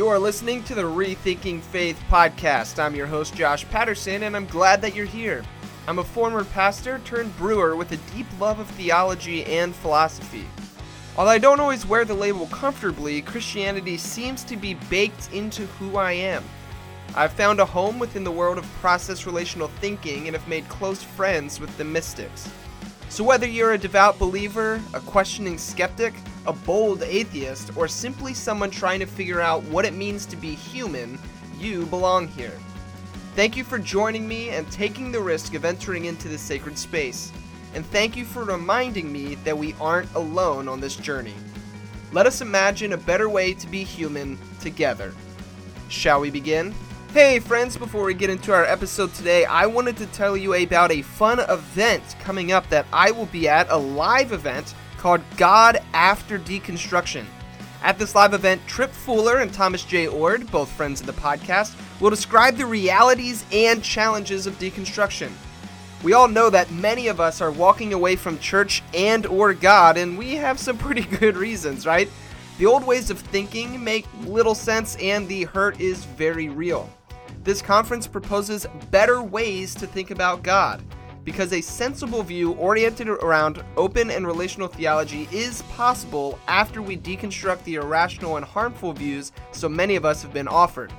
You are listening to the Rethinking Faith podcast. I'm your host, Josh Patterson, and I'm glad that you're here. I'm a former pastor turned brewer with a deep love of theology and philosophy. Although I don't always wear the label comfortably, Christianity seems to be baked into who I am. I've found a home within the world of process relational thinking and have made close friends with the mystics. So, whether you're a devout believer, a questioning skeptic, a bold atheist, or simply someone trying to figure out what it means to be human, you belong here. Thank you for joining me and taking the risk of entering into this sacred space. And thank you for reminding me that we aren't alone on this journey. Let us imagine a better way to be human together. Shall we begin? Hey friends, before we get into our episode today, I wanted to tell you about a fun event coming up that I will be at, a live event called God After Deconstruction. At this live event, Tripp Fuller and Thomas J. Oord, both friends of the podcast, will describe the realities and challenges of deconstruction. We all know that many of us are walking away from church and or God, and we have some pretty good reasons, right? The old ways of thinking make little sense and the hurt is very real. This conference proposes better ways to think about God, because a sensible view oriented around open and relational theology is possible after we deconstruct the irrational and harmful views so many of us have been offered.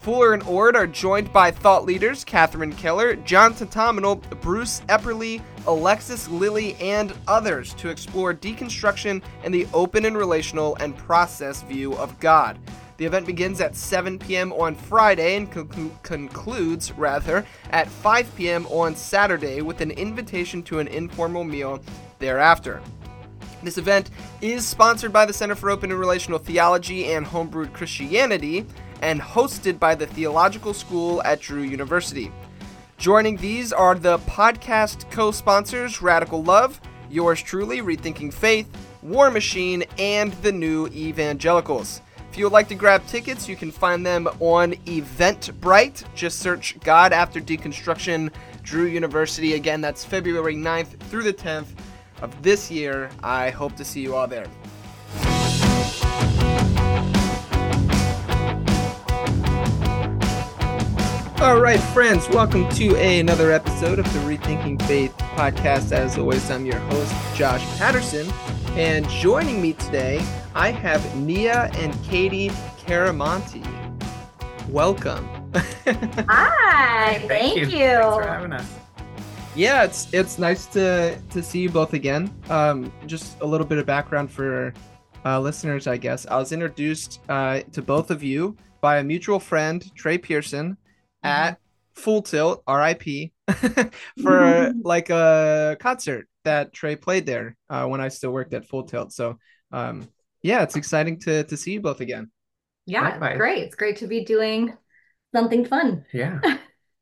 Fuller and Oord are joined by thought leaders Catherine Keller, John Thatamanil, Bruce Epperly, Alexis Lilly, and others to explore deconstruction and the open and relational and process view of God. The event begins at 7 p.m. on Friday and concludes, rather, at 5 p.m. on Saturday with an invitation to an informal meal thereafter. This event is sponsored by the Center for Open and Relational Theology and Homebrewed Christianity and hosted by the Theological School at Drew University. Joining these are the podcast co sponsors Radical Love, yours truly, Rethinking Faith, War Machine, and the New Evangelicals. If you would like to grab tickets, you can find them on Eventbrite. Just search God After Deconstruction, Drew University. Again, that's February 9th through the 10th of this year. I hope to see you all there. All right, friends, welcome to a, another episode of the Rethinking Faith podcast. As always, I'm your host, Josh Patterson, and joining me today, I have Nia and Katie Chiaramonte. Welcome. Hi, thank, thank you. you. Thanks for having us. Yeah, it's it's nice to to see you both again. Um, just a little bit of background for uh, listeners, I guess. I was introduced uh, to both of you by a mutual friend, Trey Pearson at Full Tilt, RIP, for like a concert that Trey played there uh, when I still worked at Full Tilt. So, um, yeah, it's exciting to to see you both again. Yeah, Likewise. great. It's great to be doing something fun. Yeah.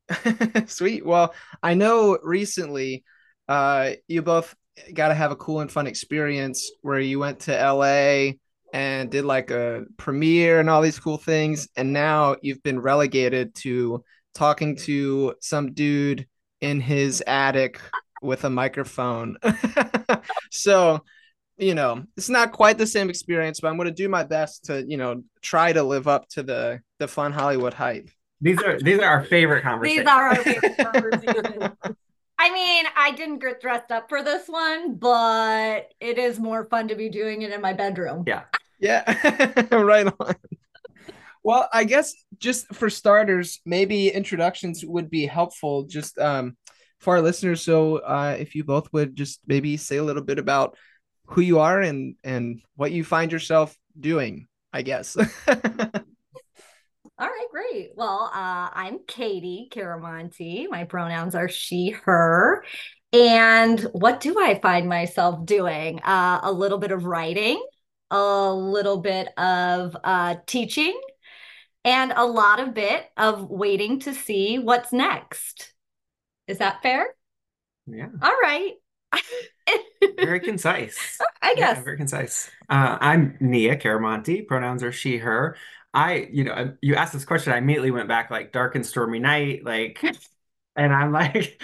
Sweet. Well, I know recently uh, you both got to have a cool and fun experience where you went to LA and did like a premiere and all these cool things and now you've been relegated to talking to some dude in his attic with a microphone so you know it's not quite the same experience but i'm going to do my best to you know try to live up to the the fun hollywood hype these are these are our favorite conversations these are our favorite conversations I mean, I didn't get dressed up for this one, but it is more fun to be doing it in my bedroom. Yeah. Yeah. right on. Well, I guess just for starters, maybe introductions would be helpful just um, for our listeners. So, uh, if you both would just maybe say a little bit about who you are and and what you find yourself doing, I guess. All right, great. Well, uh, I'm Katie Chiaramonte. My pronouns are she, her. And what do I find myself doing? Uh, a little bit of writing, a little bit of uh, teaching, and a lot of bit of waiting to see what's next. Is that fair? Yeah. All right. very concise. I guess. Yeah, very concise. Uh, I'm Nia Chiaramonte. Pronouns are she, her. I, you know, you asked this question, I immediately went back like dark and stormy night, like, and I'm like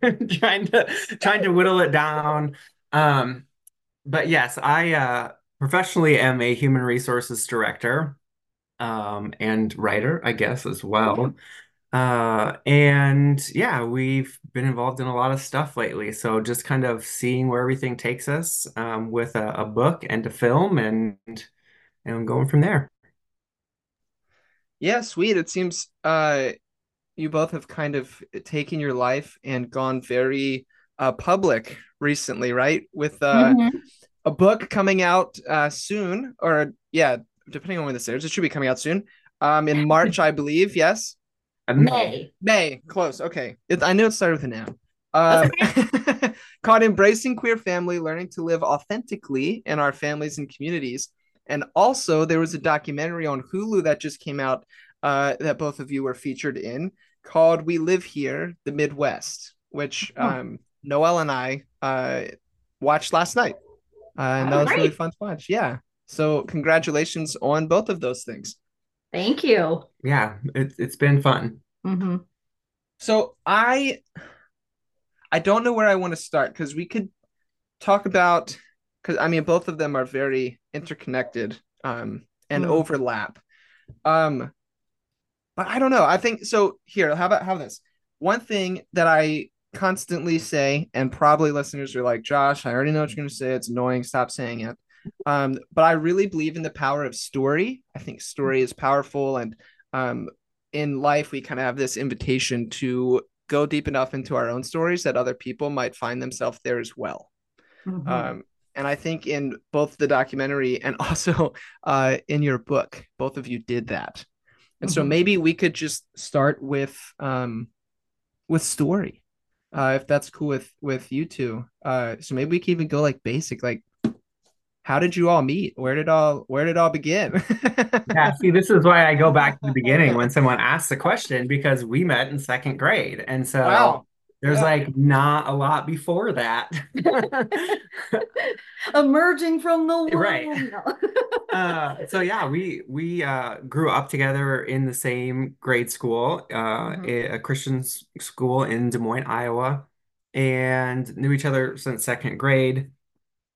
trying to trying to whittle it down. Um, but yes, I uh, professionally am a human resources director. Um, and writer, I guess, as well. Uh, and yeah, we've been involved in a lot of stuff lately. So just kind of seeing where everything takes us um, with a, a book and a film and and going from there. Yeah, sweet. It seems uh you both have kind of taken your life and gone very uh public recently, right? With uh Mhm. a book coming out uh soon or yeah, depending on when this airs, it should be coming out soon. Um in March, I believe, yes. May. May, close. Okay. It, I knew it started with an M. Um, That's called Embracing Queer Family, Learning to Live Authentically in Our Families and Communities. And also, there was a documentary on Hulu that just came out uh, that both of you were featured in called We Live Here, the Midwest, which Oh. um, Noel and I uh, watched last night. Uh, and that Oh, was really fun to watch. Yeah. So, congratulations on both of those things. Thank you. yeah, it, it's been fun. hmm So I I don't know where I want to start because we could talk about because I mean both of them are very interconnected um and Mm. overlap. Um but I don't know. I think so here, how about how about this? One thing that I constantly say, and probably listeners are like, Josh, I already know what you're gonna say. It's annoying, stop saying it. Um, but I really believe in the power of story. I think story is powerful and um in life we kind of have this invitation to go deep enough into our own stories that other people might find themselves there as well. Mhm. Um, and I think in both the documentary and also uh, in your book, both of you did that. And so Mhm. maybe we could just start with um, with story, uh, if that's cool with with you two. Uh, so maybe we can even go like basic, like how did you all meet? Where did all where did all begin? Yeah, see, this is why I go back to the beginning when someone asks a question because we met in second grade. And so Wow. there's Yeah. like not a lot before that. Emerging from the womb. Right. Uh, so yeah, we we uh, grew up together in the same grade school, uh, Mhm. a Christian school in Des Moines, Iowa, and knew each other since second grade.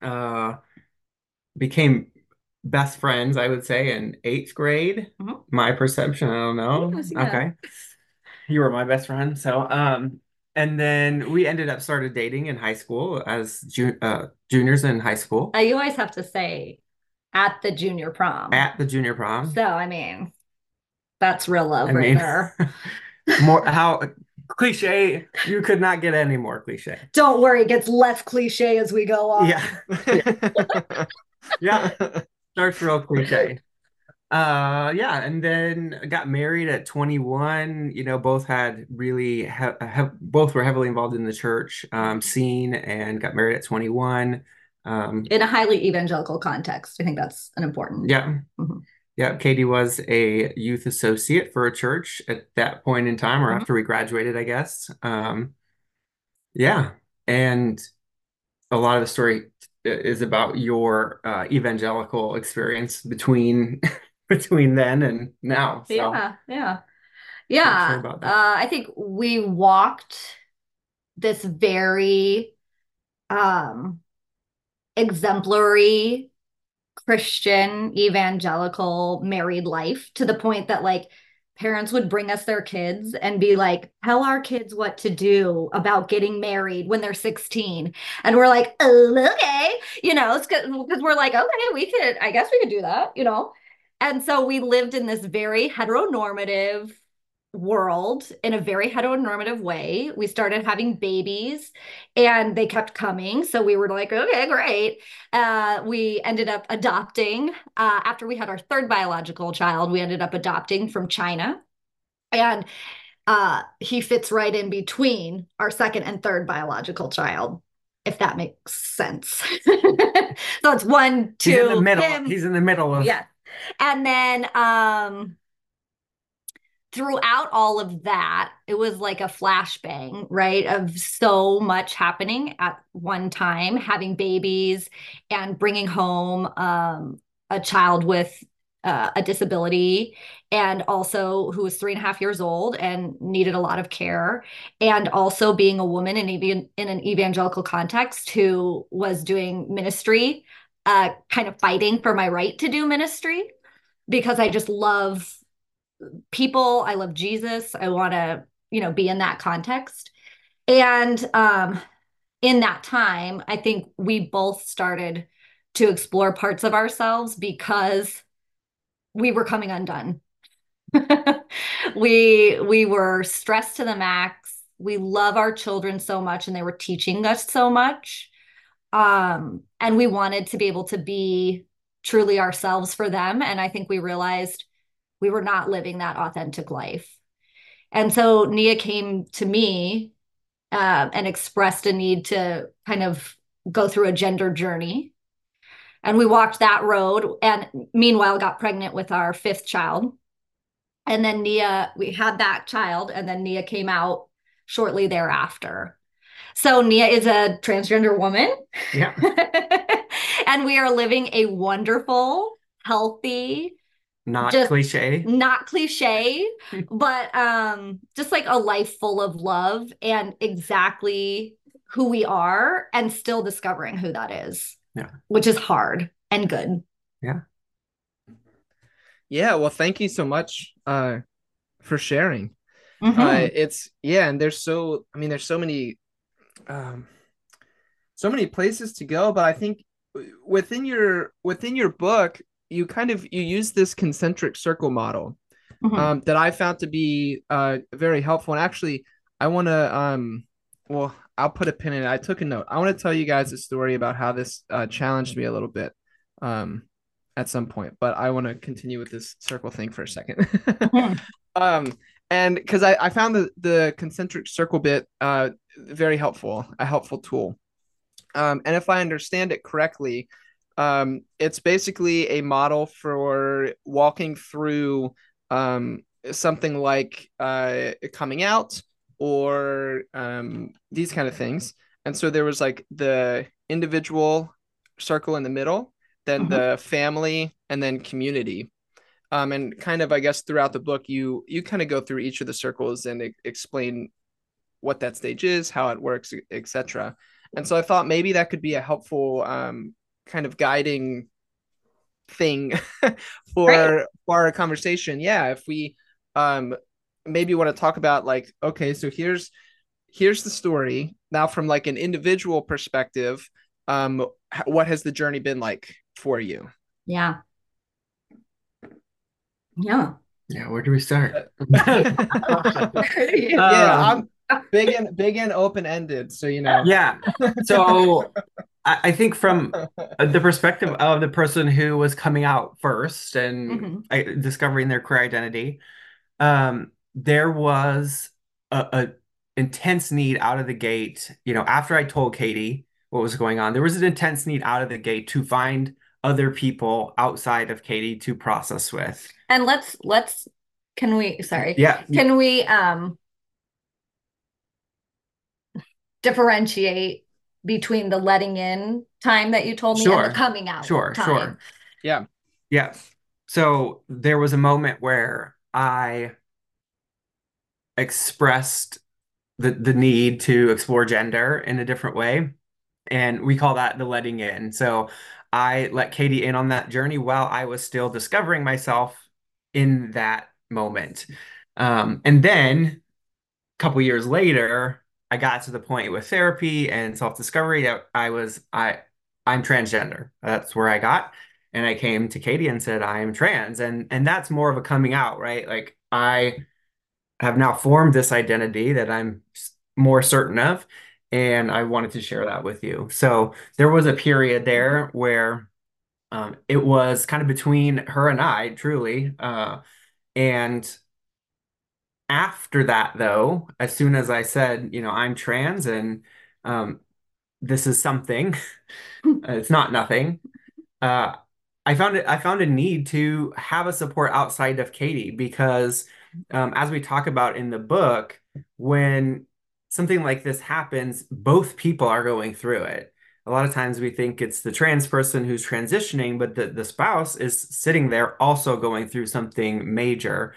Uh, became best friends, I would say, in eighth grade. Mhm. My perception, I don't know. Yes, yeah. Okay. You were my best friend. So, um, and then we ended up started dating in high school as ju uh, juniors in high school you always have to say at the junior prom. at the junior prom. So, I mean, that's real love I right mean, there. more how cliche. You could not get any more cliche. Don't worry, it gets less cliche as we go on. Yeah, yeah. Starts real cliche. Uh, yeah, and then got married at 21. You know, both had really he he both were heavily involved in the church um, scene and got married at 21. Um, In a highly evangelical context. I think that's an important. yeah. Mhm. Yeah, Katie was a youth associate for a church at that point in time, or Mhm. after we graduated, I guess. Um, yeah, and a lot of the story is about your uh, evangelical experience between between then and now. So Yeah, yeah. Yeah. sure. Uh, I think we walked this very um exemplary Christian evangelical married life to the point that like parents would bring us their kids and be like, tell our kids what to do about getting married when they're 16. And we're like, oh, okay, you know, because we're like, okay, we could, I guess we could do that, you know? And so we lived in this very heteronormative world in a very heteronormative way. We started having babies and they kept coming. So we were like, okay, great. Uh, we ended up adopting uh, after we had our third biological child. We ended up adopting from China. And uh, he fits right in between our second and third biological child, if that makes sense. so it's one, two, He's in the middle. him. He's in the middle of Yeah. And then um throughout all of that, it was like a flashbang, right? Of so much happening at one time, having babies and bringing home um a child with uh, a disability and also who was three and a half years old and needed a lot of care and also being a woman in even in an evangelical context who was doing ministry uh kind of fighting for my right to do ministry because I just love people. I love Jesus. I want to, you know, be in that context. And um, in that time, I think we both started to explore parts of ourselves because we were coming undone. we we were stressed to the max. We love our children so much and they were teaching us so much. Um, and we wanted to be able to be truly ourselves for them. And I think we realized we were not living that authentic life. And so Nia came to me uh, and expressed a need to kind of go through a gender journey. And we walked that road and meanwhile got pregnant with our fifth child. And then Nia, we had that child, and then Nia came out shortly thereafter. So Nia is a transgender woman. Yeah. and we are living a wonderful, healthy, not just, cliche. Not cliche, but um just like a life full of love and exactly who we are and still discovering who that is. Yeah. Which is hard and good. Yeah. Yeah, well thank you so much uh for sharing. Mm-hmm. Uh it's yeah, and there's so I mean there's so many um so many places to go, but I think within your within your book you kind of you use this concentric circle model mm-hmm. um, that I found to be uh, very helpful. And actually, I want to um, well, I'll put a pin in it. I took a note. I want to tell you guys a story about how this uh, challenged me a little bit um, at some point, but I want to continue with this circle thing for a 2nd mm-hmm. um, and because I, I found the, the concentric circle bit uh, very helpful, a helpful tool. Um, and if I understand it correctly, um, it's basically a model for walking through um, something like uh, coming out or um, these kind of things. And so there was like the individual circle in the middle, then mm-hmm. the family, and then community. Um, and kind of, I guess, throughout the book, you you kind of go through each of the circles and e- explain what that stage is, how it works, etc. And so I thought maybe that could be a helpful um, kind of guiding thing for right. for our conversation. Yeah if we um maybe want to talk about like okay so here's here's the story. Now from like an individual perspective um what has the journey been like for you? Yeah. Yeah. Yeah where do we start? Yeah i'm big and big and open ended so you know. Yeah. So I think from the perspective of the person who was coming out first and mm-hmm. discovering their queer identity, um, there was a, a, intense need out of the gate. You know, after I told Katie what was going on, there was an intense need out of the gate to find other people outside of Katie to process with. And let's let's can we sorry yeah can we um differentiate between the letting in time that you told me sure. and the coming out sure time. sure yeah. Yes. So there was a moment where i expressed the the need to explore gender in a different way and we call that the letting in. So i let katie in on that journey while i was still discovering myself in that moment. Um, and then a couple years later I got to the point with therapy and self-discovery that I was I I'm transgender. That's where I got. And I came to Katie and said, I am trans. And and that's more of a coming out, right? Like I have now formed this identity that I'm more certain of. And I wanted to share that with you. So there was a period there where um, it was kind of between her and I, truly. Uh, and after that, though, as soon as I said, you know, I'm trans and um, this is something, it's not nothing. Uh, I found it. I found a need to have a support outside of Katie because, um, as we talk about in the book, when something like this happens, both people are going through it. A lot of times we think it's the trans person who's transitioning, but the, the spouse is sitting there also going through something major.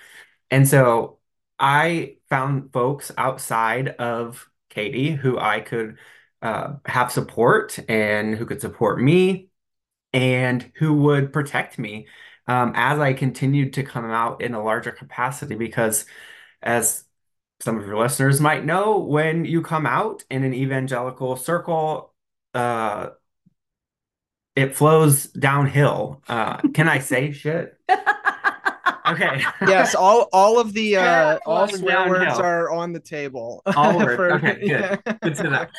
And so I found folks outside of Katie who I could uh, have support and who could support me and who would protect me um, as I continued to come out in a larger capacity because as some of your listeners might know, when you come out in an evangelical circle, uh, it flows downhill. Uh, can I say shit? Okay. yes, all all of the uh, all swear words downhill. are on the table. All words. For- Okay, good. Good to know.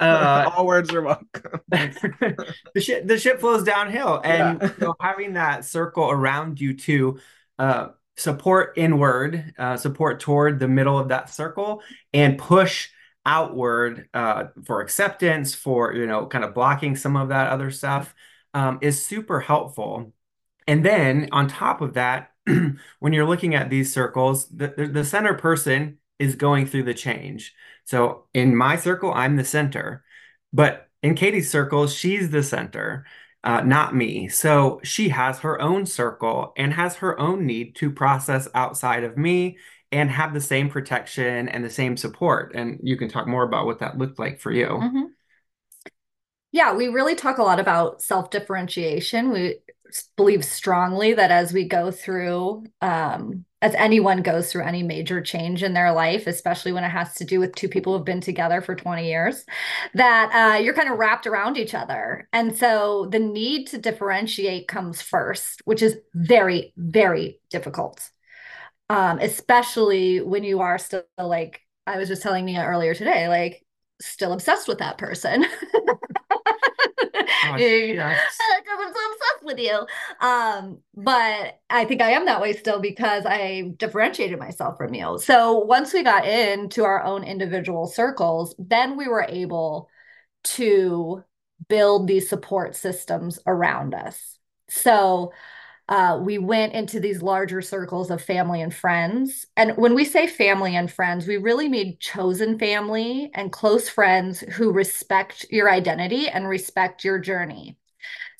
Uh, all words are welcome. the ship the shit flows downhill and Yeah. having that circle around you to uh, support inward uh, support toward the middle of that circle and push outward uh, for acceptance for you know kind of blocking some of that other stuff um, is super helpful and then on top of that when you're looking at these circles the, the, center person is going through the change so in my circle i'm the center but in Katie's circle, she's the center, uh, not me. So she has her own circle and has her own need to process outside of me and have the same protection and the same support. And you can talk more about what that looked like for you. Mhm. Yeah, we really talk a lot about self-differentiation. We s- believe strongly that as we go through, um, as anyone goes through any major change in their life, especially when it has to do with two people who've been together for 20 years, that uh, you're kind of wrapped around each other. And so the need to differentiate comes first, which is very, very difficult, um, especially when you are still like, I was just telling Nia earlier today, like, still obsessed with that person. Gosh, yes. With you. Um, but I think I am that way still because I differentiated myself from you. So once we got into our own individual circles, then we were able to build these support systems around us. So uh, we went into these larger circles of family and friends. And when we say family and friends, we really mean chosen family and close friends who respect your identity and respect your journey.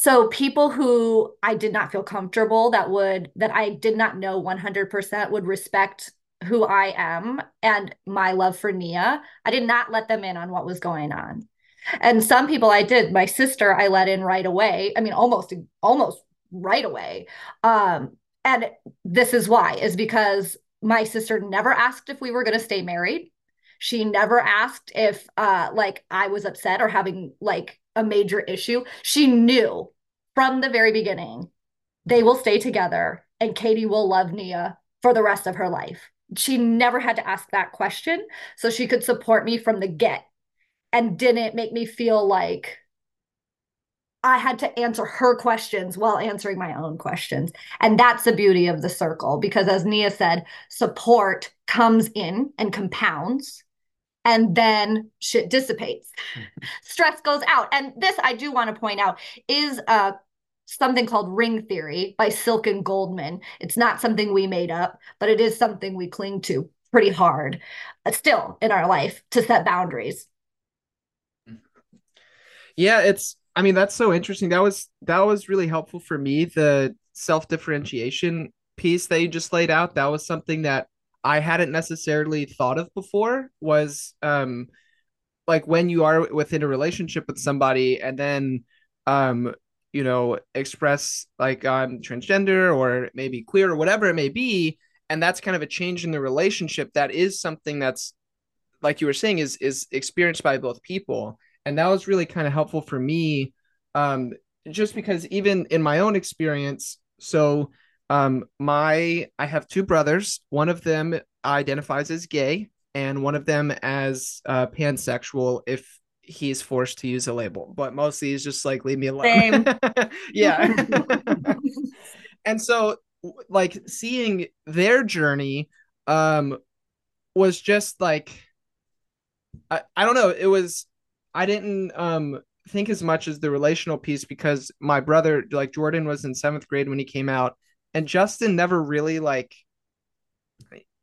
So people who I did not feel comfortable that would that I did not know 100% would respect who I am and my love for Nia. I did not let them in on what was going on. And some people I did. My sister I let in right away. I mean almost almost right away. Um, and this is why is because my sister never asked if we were going to stay married. She never asked if uh like I was upset or having like a major issue. She knew from the very beginning they will stay together and Katie will love Nia for the rest of her life. She never had to ask that question so she could support me from the get and didn't make me feel like I had to answer her questions while answering my own questions. And that's the beauty of the circle because, as Nia said, support comes in and compounds, and then shit dissipates. Stress goes out. And this, I do want to point out, is uh, something called ring theory by Silk and Goldman. It's not something we made up, but it is something we cling to pretty hard uh, still in our life to set boundaries. Yeah, it's I mean that's so interesting. That was that was really helpful for me. The self-differentiation piece that you just laid out, that was something that I hadn't necessarily thought of before was um like when you are within a relationship with somebody and then um you know express like I'm transgender or maybe queer or whatever it may be and that's kind of a change in the relationship that is something that's like you were saying is is experienced by both people. And that was really kind of helpful for me um just because even in my own experience so um my i have two brothers. One of them identifies as gay and one of them as uh pansexual if he's forced to use a label. But mostly he's just like leave me alone. Same. yeah. And so like seeing their journey um was just like I, I don't know. It was I didn't um think as much as the relational piece because my brother like Jordan was in seventh grade when he came out and Justin never really like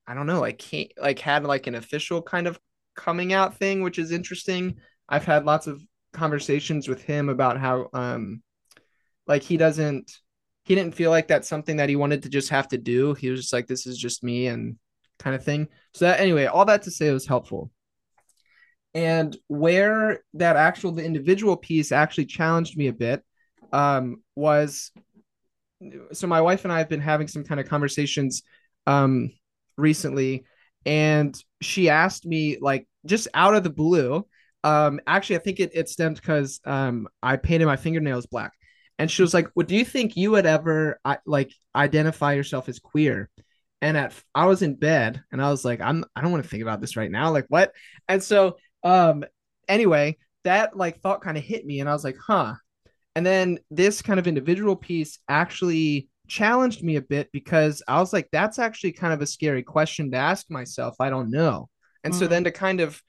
I don't know like he like had like an official kind of coming out thing which is interesting. I've had lots of conversations with him about how um like he doesn't he didn't feel like that's something that he wanted to just have to do. He was just like this is just me and kind of thing. So that anyway all that to say it was helpful. And where that actual the individual piece actually challenged me a bit um, was so my wife and I have been having some kind of conversations um recently and she asked me like just out of the blue um actually I think it, it stemmed because um I painted my fingernails black. And she was like well do you think you would ever like identify yourself as queer? And at I was in bed and I was like I'm I don't want to think about this right now like what? And so um anyway that like thought kind of hit me and I was like huh and then this kind of individual piece actually challenged me a bit because I was like, that's actually kind of a scary question to ask myself. I don't know. And mm-hmm. so then mm. to kind of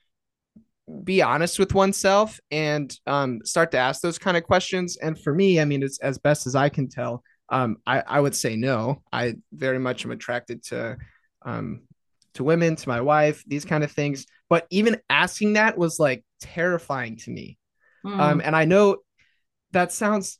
be honest with oneself and um, start to ask those kind of questions. And for me, I mean, it's as best as I can tell, um, I, I would say no. I very much am attracted to um, to women, to my wife, these kind of things. But even asking that was like terrifying to me. Mm. Um, and I know that sounds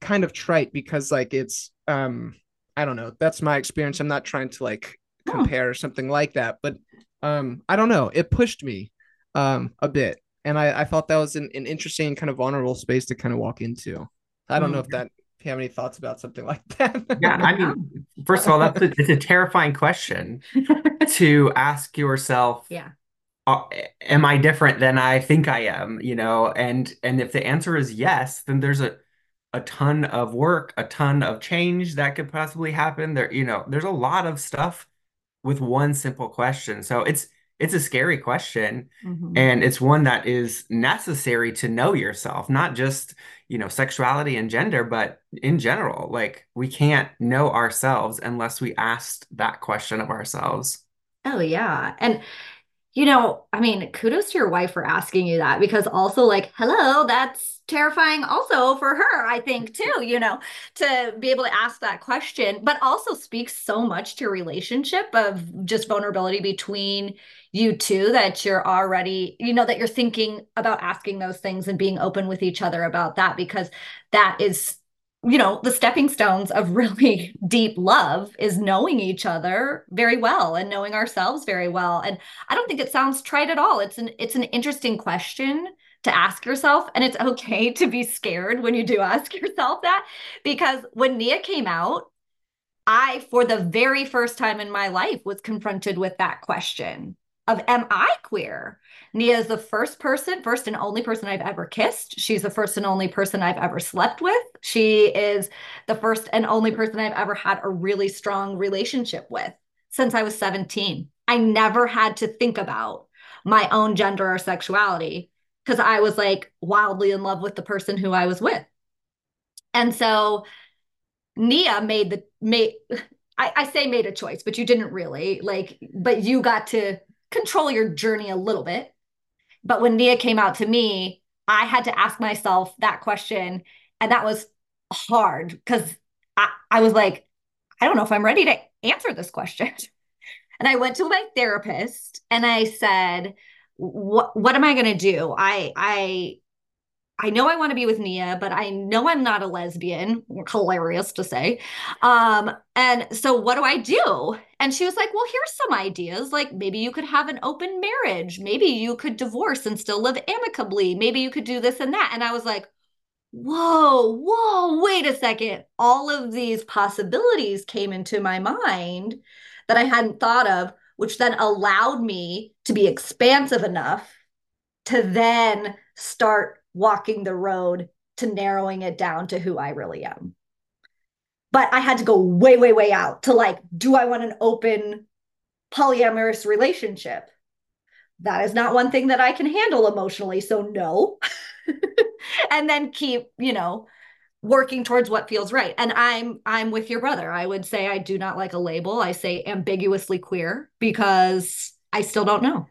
kind of trite because like it's um I don't know. That's my experience. I'm not trying to like compare or something like that, but um I don't know. It pushed me um a bit. And I, I thought that was an, an interesting kind of vulnerable space to kind of walk into. I don't know if mm. that if you have any thoughts about something like that. yeah, I mean, first of all, that's a, it's a terrifying question to ask yourself. Yeah uh, am I different than I think I am? You know, and and if the answer is yes, then there's a a ton of work, a ton of change that could possibly happen. There, you know, there's a lot of stuff with one simple question. So it's it's a scary question mm-hmm. and it's one that is necessary to know yourself, not just, you know, sexuality and gender, but in general. Like we can't know ourselves unless we asked that question of ourselves. Oh yeah. And you know, I mean, kudos to your wife for asking you that because also, like, hello, that's terrifying also for her, I think, too, you know, to be able to ask that question, but also speaks so much to relationship of just vulnerability between you two that you're already, you know, that you're thinking about asking those things and being open with each other about that because that is you know the stepping stones of really deep love is knowing each other very well and knowing ourselves very well. And i don't think it sounds trite at all. It's an it's an interesting question to ask yourself and it's okay to be scared when you do ask yourself that because when nia came out i for the very first time in my life was confronted with that question of am i queer Nia is the first person, first and only person I've ever kissed. She's the first and only person I've ever slept with. She is the first and only person I've ever had a really strong relationship with since I was 17. I never had to think about my own gender or sexuality because I was like wildly in love with the person who I was with. And so Nia made the made I, I say made a choice, but you didn't really like, but you got to control your journey a little bit. But when Nia came out to me, I had to ask myself that question. And that was hard because I, I was like, I don't know if I'm ready to answer this question. And I went to my therapist and I said, what what am I going to do? I I I know I want to be with Nia, but I know I'm not a lesbian. Hilarious to say. Um, and so what do I do? And she was like, Well, here's some ideas. Like maybe you could have an open marriage. Maybe you could divorce and still live amicably. Maybe you could do this and that. And I was like, Whoa, whoa, wait a second. All of these possibilities came into my mind that I hadn't thought of, which then allowed me to be expansive enough to then start walking the road to narrowing it down to who I really am. But I had to go way, way, way out to like, do I want an open polyamorous relationship? That is not one thing that I can handle emotionally. So, no. and then keep, you know, working towards what feels right and i'm i'm with your brother i would say i do not like a label i say ambiguously queer because i still don't know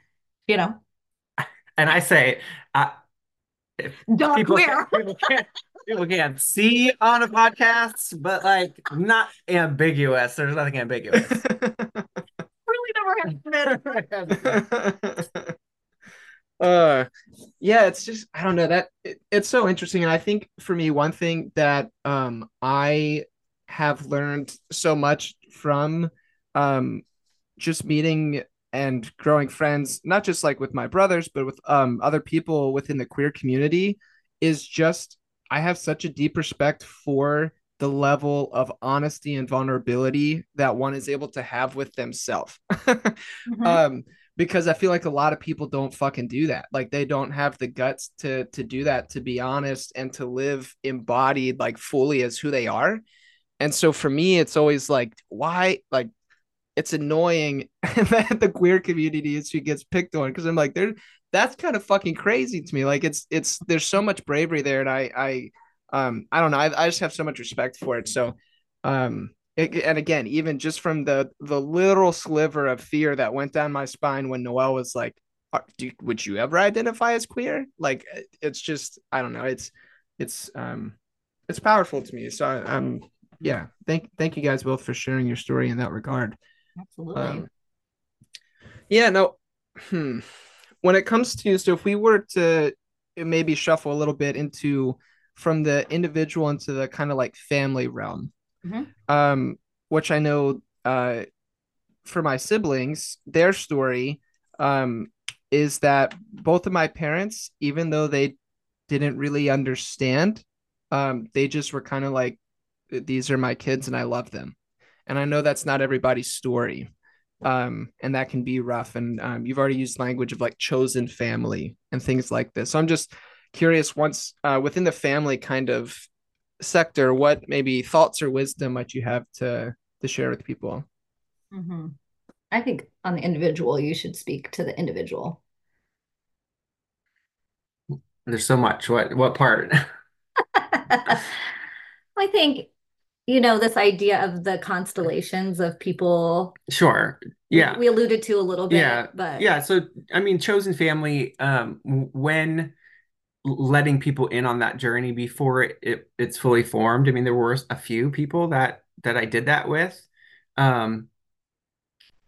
you know and i say Dog people queer. Can't, people, can't, people can't see on a podcast, but like not ambiguous. There's nothing ambiguous. really never happened. uh yeah it's just i don't know that it, it's so interesting and i think for me one thing that um i have learned so much from um just meeting and growing friends, not just like with my brothers, but with um, other people within the queer community, is just I have such a deep respect for the level of honesty and vulnerability that one is able to have with themselves. mm-hmm. um, because I feel like a lot of people don't fucking do that. Like they don't have the guts to to do that, to be honest, and to live embodied like fully as who they are. And so for me, it's always like, why? Like, it's annoying that the queer community is who gets picked on because I'm like, there, that's kind of fucking crazy to me. Like, it's it's there's so much bravery there, and I I um I don't know, I I just have so much respect for it. So, um, and again, even just from the the little sliver of fear that went down my spine when Noel was like, do, "Would you ever identify as queer?" Like, it's just I don't know. It's it's um it's powerful to me. So I, I'm yeah. Thank thank you guys both for sharing your story in that regard. Absolutely. Um, yeah. No. Hmm. When it comes to so if we were to maybe shuffle a little bit into from the individual into the kind of like family realm mm-hmm. um, which I know uh, for my siblings, their story um, is that both of my parents, even though they didn't really understand, um, they just were kind of like, these are my kids and I love them. And I know that's not everybody's story. Um, and that can be rough. And um, you've already used language of like chosen family and things like this. So I'm just curious once uh, within the family kind of sector, what maybe thoughts or wisdom might you have to to share with people? Mm-hmm. I think on the individual, you should speak to the individual. There's so much. What what part? I think you know this idea of the constellations of people. Sure. Yeah. We, alluded to a little bit. Yeah. But yeah. So I mean, chosen family. Um, when letting people in on that journey before it, it, it's fully formed. I mean, there were a few people that that I did that with. Um,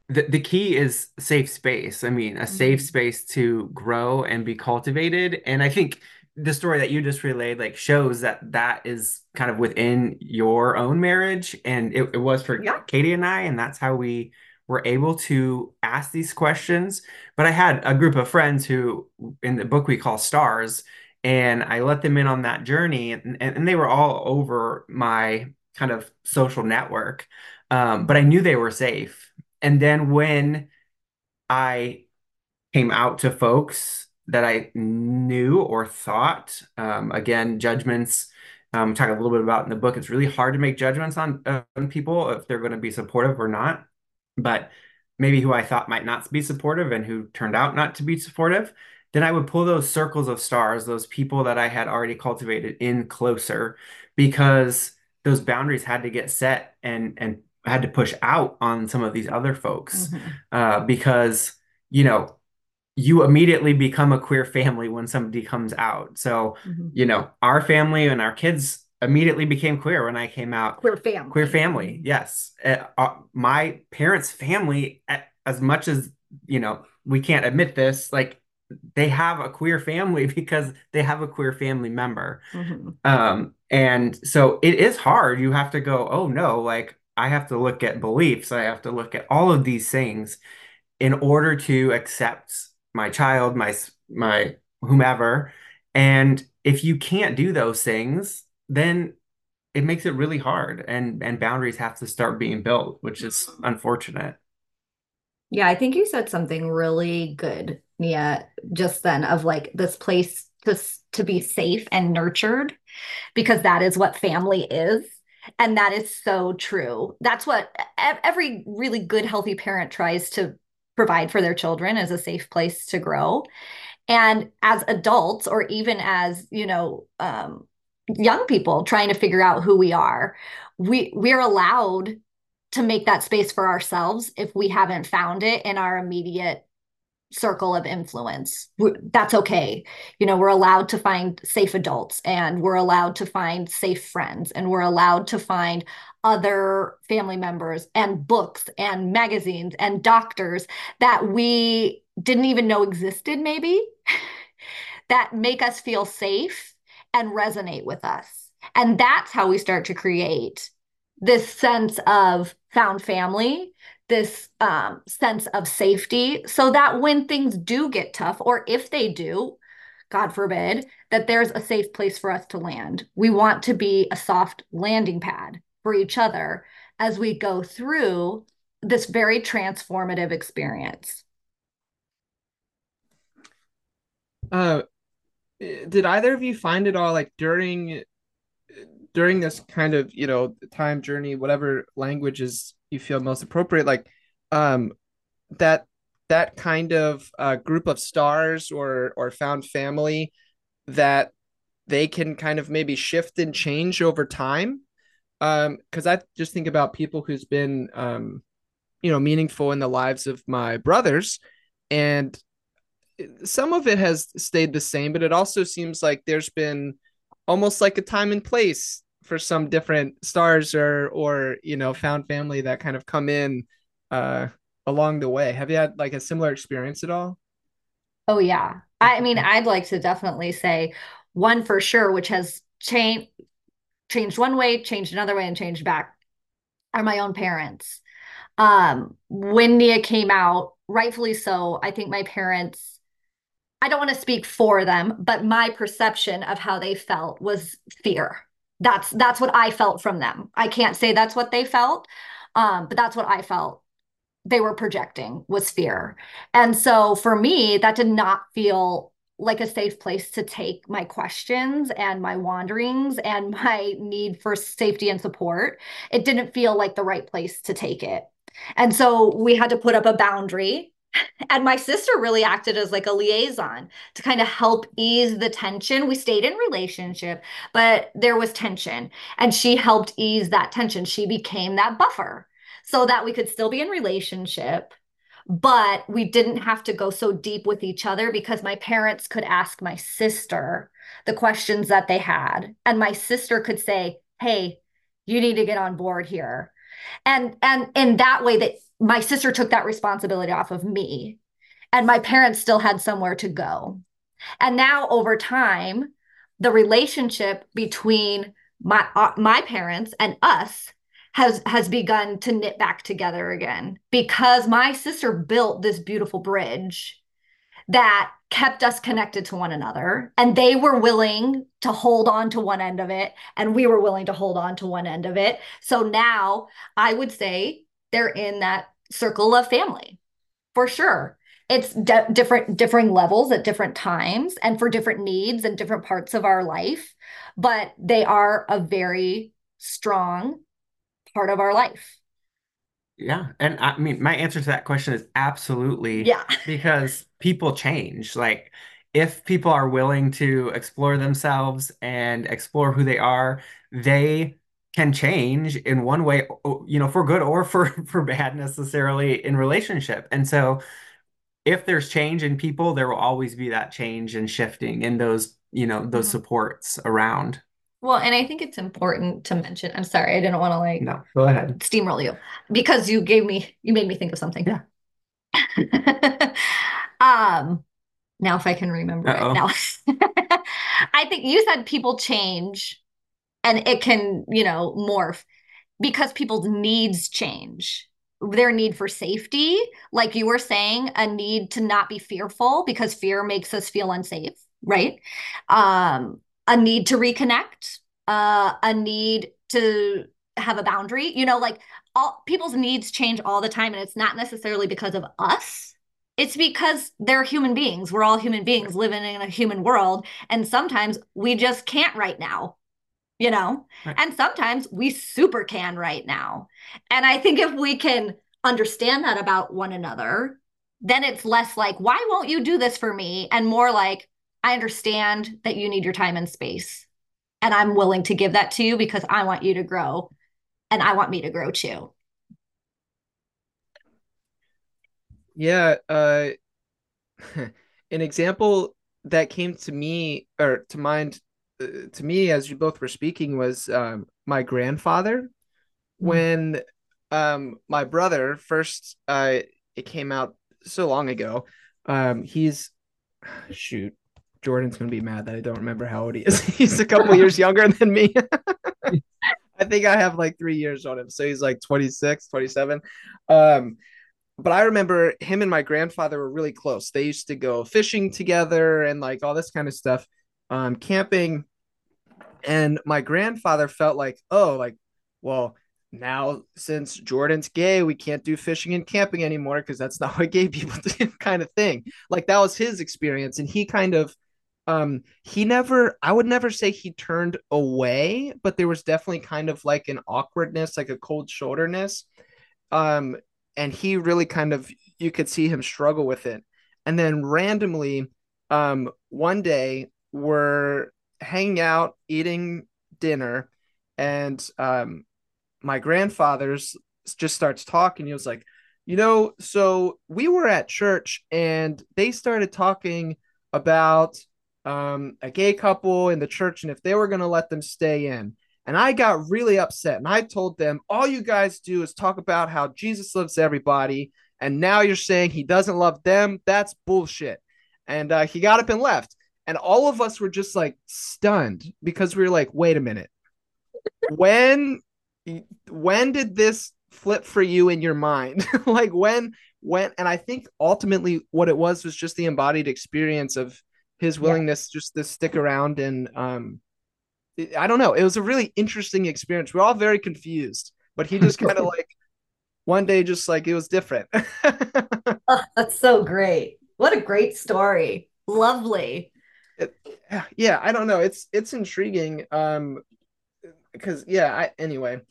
the, the key is safe space. I mean, a mm-hmm. safe space to grow and be cultivated. And I think the story that you just relayed like shows that that is kind of within your own marriage and it, it was for yeah. katie and i and that's how we were able to ask these questions but i had a group of friends who in the book we call stars and I let them in on that journey, and, and they were all over my kind of social network. Um, but I knew they were safe. And then when I came out to folks that I knew or thought, um, again, judgments. Um, talk a little bit about in the book. It's really hard to make judgments on, uh, on people if they're going to be supportive or not. But maybe who I thought might not be supportive and who turned out not to be supportive then I would pull those circles of stars, those people that I had already cultivated in closer because those boundaries had to get set and and had to push out on some of these other folks mm-hmm. uh, because you know you immediately become a queer family when somebody comes out so mm-hmm. you know our family and our kids immediately became queer when i came out queer family queer family yes uh, uh, my parents family as much as you know we can't admit this like they have a queer family because they have a queer family member. Mm-hmm. Um, and so it is hard. You have to go, oh no, like I have to look at beliefs, I have to look at all of these things in order to accept my child, my my whomever. And if you can't do those things, then it makes it really hard and and boundaries have to start being built, which is mm-hmm. unfortunate. Yeah, I think you said something really good Nia just then of like this place to to be safe and nurtured because that is what family is and that is so true that's what every really good healthy parent tries to provide for their children as a safe place to grow. And as adults or even as you know um, young people trying to figure out who we are we we're allowed to make that space for ourselves if we haven't found it in our immediate circle of influence. That's okay. You know, we're allowed to find safe adults and we're allowed to find safe friends and we're allowed to find other family members and books and magazines and doctors that we didn't even know existed, maybe, that make us feel safe and resonate with us. And that's how we start to create this sense of found family this um, sense of safety so that when things do get tough, or if they do, God forbid, that there's a safe place for us to land. We want to be a soft landing pad for each other as we go through this very transformative experience. Uh, did either of you find it all like during during this kind of you know time journey, whatever languages you feel most appropriate, like um that that kind of uh, group of stars or or found family that they can kind of maybe shift and change over time. Um because i just think about people who's been um you know meaningful in the lives of my brothers and some of it has stayed the same but it also seems like there's been almost like a time and place for some different stars or or you know found family that kind of come in uh along the way. Have you had like a similar experience at all? Oh yeah. I mean i'd like to definitely say one for sure which has changed changed one way changed another way and changed back are my own parents. Um, when Nia came out, rightfully so, I think my parents, I don't want to speak for them, but my perception of how they felt was fear. That's that's what I felt from them. I can't say that's what they felt, um, but that's what I felt they were projecting was fear. And so for me, that did not feel like a safe place to take my questions and my wanderings and my need for safety and support. It didn't feel like the right place to take it. And so we had to put up a boundary. And my sister really acted as like a liaison to kind of help ease the tension. We stayed in relationship, but there was tension and she helped ease that tension. She became that buffer so that we could still be in relationship, but we didn't have to go so deep with each other because my parents could ask my sister the questions that they had and my sister could say, "Hey, you need to get on board here." and and in that way that my sister took that responsibility off of me and my parents still had somewhere to go. And now over time the relationship between my uh, my parents and us has has begun to knit back together again because my sister built this beautiful bridge that kept us connected to one another and they were willing to hold on to one end of it and we were willing to hold on to one end of it. So now i would say they're in that circle of family for sure it's de- different differing levels at different times and for different needs and different parts of our life but they are a very strong part of our life yeah. And I mean, my answer to that question is absolutely. Yeah. Because people change. Like, if people are willing to explore themselves and explore who they are, they can change in one way, you know, for good or for for bad necessarily in relationship. And so if there's change in people, there will always be that change and shifting in those, you know, those mm-hmm. supports around. Well, and I think it's important to mention. I'm sorry, I didn't want to like no, go ahead. Steamroll you because you gave me you made me think of something. Yeah. um now if I can remember Uh-oh. it now. I think you said people change and it can, you know, morph because people's needs change. Their need for safety, like you were saying, a need to not be fearful because fear makes us feel unsafe, right? Um a need to reconnect, uh, a need to have a boundary. You know, like all people's needs change all the time, and it's not necessarily because of us. It's because they're human beings. We're all human beings living in a human world, and sometimes we just can't right now. You know, right. and sometimes we super can right now. And I think if we can understand that about one another, then it's less like, why won't you do this for me? And more like, I understand that you need your time and space. And I'm willing to give that to you because I want you to grow and I want me to grow too. Yeah. Uh, an example that came to me or to mind to me as you both were speaking was um, my grandfather. Mm-hmm. When um, my brother first, uh, it came out so long ago. Um, he's shoot Jordan's gonna be mad that I don't remember how old he is. he's a couple years younger than me. I think I have like three years on him. So he's like 26, 27. Um, but I remember him and my grandfather were really close. They used to go fishing together and like all this kind of stuff, um, camping. And my grandfather felt like, oh, like, well, now since Jordan's gay, we can't do fishing and camping anymore because that's not what gay people do, kind of thing. Like that was his experience, and he kind of, um, he never, I would never say he turned away, but there was definitely kind of like an awkwardness, like a cold shoulderness, um, and he really kind of, you could see him struggle with it, and then randomly, um, one day we're hanging out eating dinner, and um my grandfather's just starts talking. He was like, you know, so we were at church and they started talking about um, a gay couple in the church and if they were going to let them stay in. And I got really upset and I told them, all you guys do is talk about how Jesus loves everybody. And now you're saying he doesn't love them. That's bullshit. And uh, he got up and left. And all of us were just like stunned because we were like, wait a minute. when when did this flip for you in your mind? like when when and I think ultimately what it was was just the embodied experience of his willingness yeah. just to stick around and um I don't know. It was a really interesting experience. We're all very confused, but he just kind of like one day just like it was different. oh, that's so great. What a great story. Lovely. It, yeah, I don't know. It's it's intriguing. Um because yeah, I anyway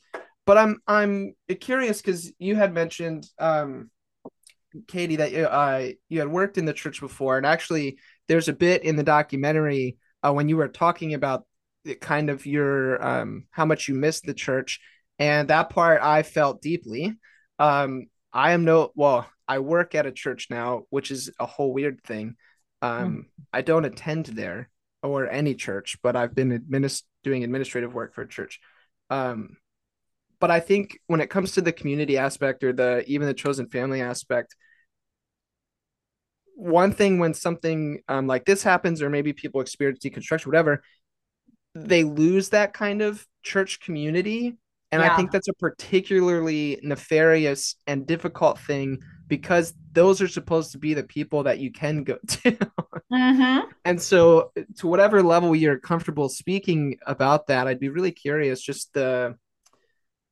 but I'm I'm curious because you had mentioned um, Katie that you uh, you had worked in the church before, and actually there's a bit in the documentary uh, when you were talking about kind of your um, how much you missed the church, and that part I felt deeply. Um, I am no well, I work at a church now, which is a whole weird thing. Um, mm. I don't attend there or any church, but I've been administ- doing administrative work for a church. Um, but I think when it comes to the community aspect or the even the chosen family aspect, one thing when something um, like this happens, or maybe people experience deconstruction, whatever, they lose that kind of church community. And yeah. I think that's a particularly nefarious and difficult thing because those are supposed to be the people that you can go to. mm-hmm. And so, to whatever level you're comfortable speaking about that, I'd be really curious just the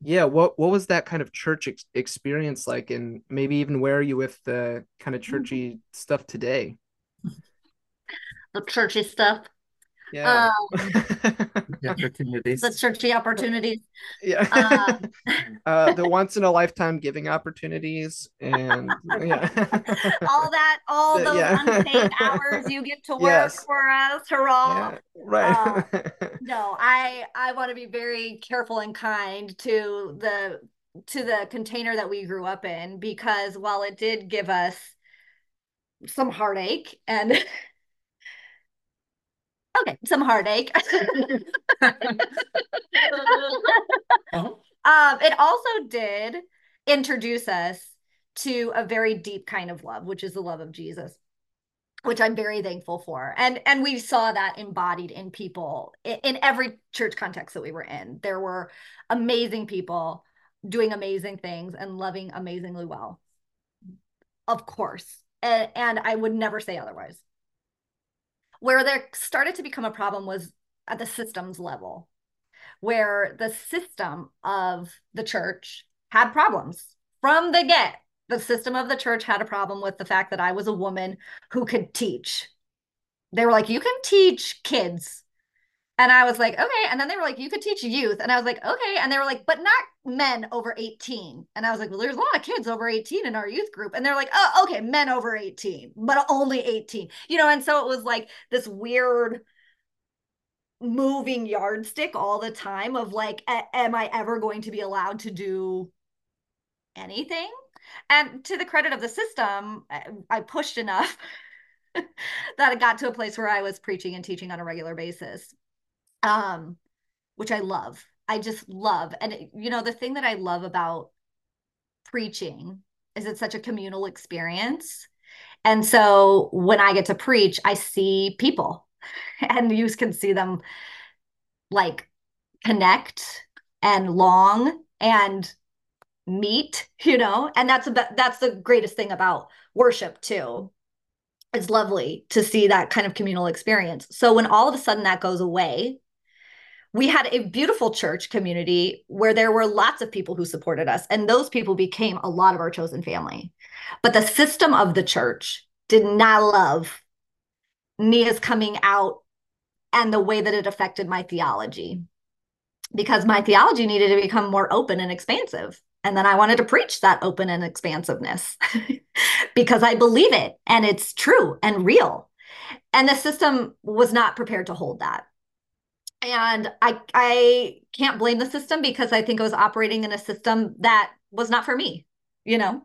yeah what what was that kind of church ex- experience like and maybe even where are you with the kind of churchy mm-hmm. stuff today the churchy stuff yeah. Um, the opportunities. the churchy opportunities. Yeah. Um, uh, the once in a lifetime giving opportunities and yeah. All that all the, those yeah. unpaid hours you get to work yes. for us hurrah. Yeah, right. Uh, no i i want to be very careful and kind to the to the container that we grew up in because while it did give us some heartache and okay, some heartache. uh-huh. um, it also did introduce us to a very deep kind of love, which is the love of Jesus which I'm very thankful for. And and we saw that embodied in people in, in, every church context that we were in. There were amazing people doing amazing things and loving amazingly well. Of course. And, and I would never say otherwise. Where there started to become a problem was at the systems level, where the system of the church had problems from the get. The system of the church had a problem with the fact that I was a woman who could teach. They were like, you can teach kids and I was like, okay. And then they were like, you could teach youth. And I was like, okay. And they were like, but not men over 18. And I was like, well, there's a lot of kids over 18 in our youth group. And they're like, oh, okay, men over 18, but only 18. You know, and so it was like this weird moving yardstick all the time of like, am I ever going to be allowed to do anything? And to the credit of the system, I pushed enough that it got to a place where I was preaching and teaching on a regular basis um, which I love. I just love. And, you know, the thing that I love about preaching is it's such a communal experience. And so when I get to preach, I see people and you can see them like connect and long and meet, you know, and that's that's the greatest thing about worship too. It's lovely to see that kind of communal experience. So when all of a sudden that goes away, we had a beautiful church community where there were lots of people who supported us and those people became a lot of our chosen family. But the system of the church did not love Nia's coming out and the way that it affected my theology because my theology needed to become more open and expansive. And then I wanted to preach that open and expansiveness because I believe it and it's true and real. And the system was not prepared to hold that. And I I can't blame the system because I think it was operating in a system that was not for me, you know.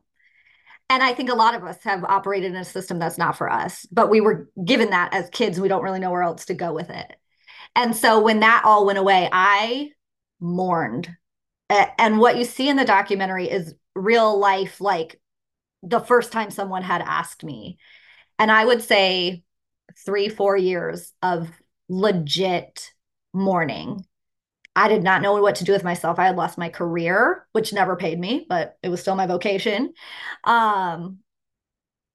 And I think a lot of us have operated in a system that's not for us, but we were given that as kids. We don't really know where else to go with it. And so when that all went away, I mourned. And what you see in the documentary is real life, like the first time someone had asked me. And I would say three, four years of legit mourning. I did not know what to do with myself. I had lost my career, which never paid me, but it was still my vocation. Um,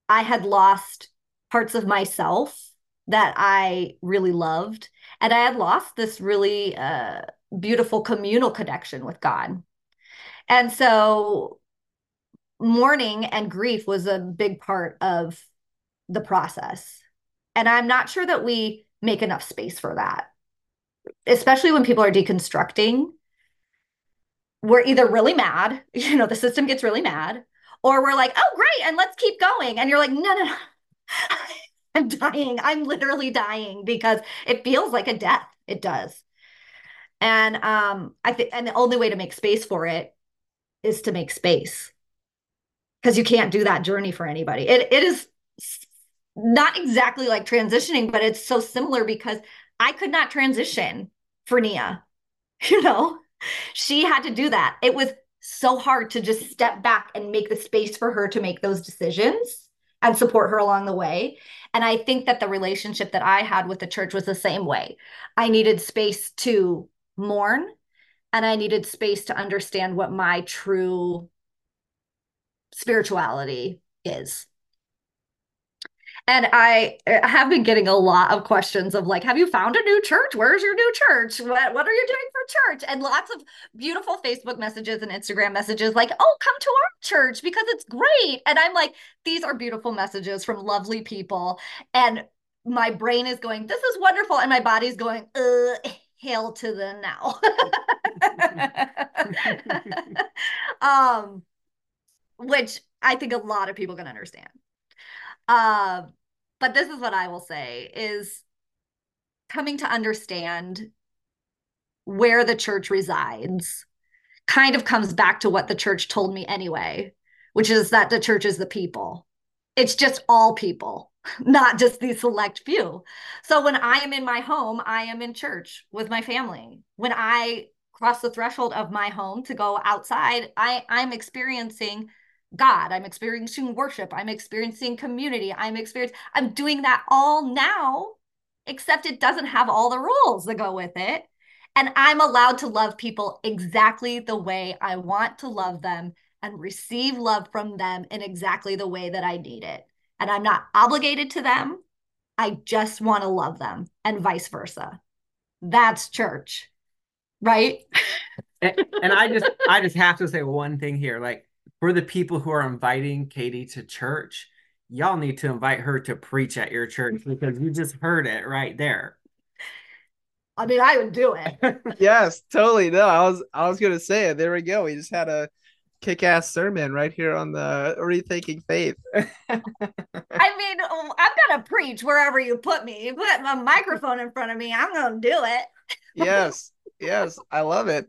I had lost parts of myself that I really loved. And I had lost this really uh, beautiful communal connection with God. And so mourning and grief was a big part of the process. And I'm not sure that we make enough space for that, especially when people are deconstructing. We're either really mad, you know, the system gets really mad, or we're like, oh, great, and let's keep going. And you're like, no, no, no. I'm dying. I'm literally dying because it feels like a death. It does. And um, I think, and the only way to make space for it is to make space because you can't do that journey for anybody. It it is not exactly like transitioning, but it's so similar because I could not transition for Nia. You know, she had to do that. It was so hard to just step back and make the space for her to make those decisions and support her along the way. And I think that the relationship that I had with the church was the same way. I needed space to mourn and I needed space to understand what my true spirituality is. And I have been getting a lot of questions of like, have you found a new church? Where's your new church? What, what are you doing for church? And lots of beautiful Facebook messages and Instagram messages like, oh, come to our church because it's great. And I'm like, these are beautiful messages from lovely people. And my brain is going, this is wonderful. And my body's going, uh, hail to the now. um, which I think a lot of people can understand. Uh, but this is what I will say is coming to understand where the church resides kind of comes back to what the church told me anyway, which is that the church is the people. It's just all people. not just the select few. So when I am in my home, I am in church with my family. When I cross the threshold of my home to go outside, I I'm experiencing God. I'm experiencing worship. I'm experiencing community. I'm experiencing I'm doing that all now, except it doesn't have all the rules that go with it. And I'm allowed to love people exactly the way I want to love them and receive love from them in exactly the way that I need it and I'm not obligated to them. I just want to love them and vice versa. That's church, right? and, and I just I just have to say one thing here like for the people who are inviting Katie to church, y'all need to invite her to preach at your church because you just heard it right there. I mean, I would do it. yes, totally. No, I was I was gonna say it. There we go. We just had a kick-ass sermon right here on the rethinking faith i mean oh, i'm gonna preach wherever you put me you put a microphone in front of me i'm gonna do it yes yes i love it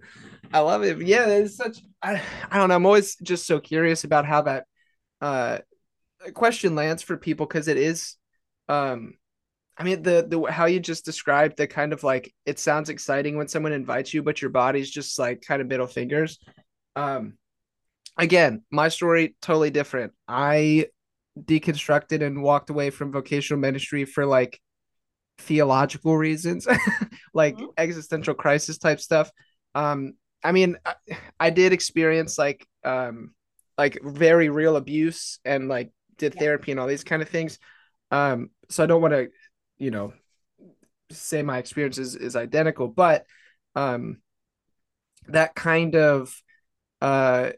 i love it yeah it's such I, I don't know i'm always just so curious about how that uh question lands for people because it is um I mean the the how you just described the kind of like it sounds exciting when someone invites you, but your body's just like kind of middle fingers. Um, again, my story totally different. I deconstructed and walked away from vocational ministry for like theological reasons, like mm-hmm. existential crisis type stuff. Um, I mean, I, I, did experience like um like very real abuse and like did Yeah. therapy and all these kind of things. Um, so I don't want to, you know, say my experience is, is identical, but um that kind of uh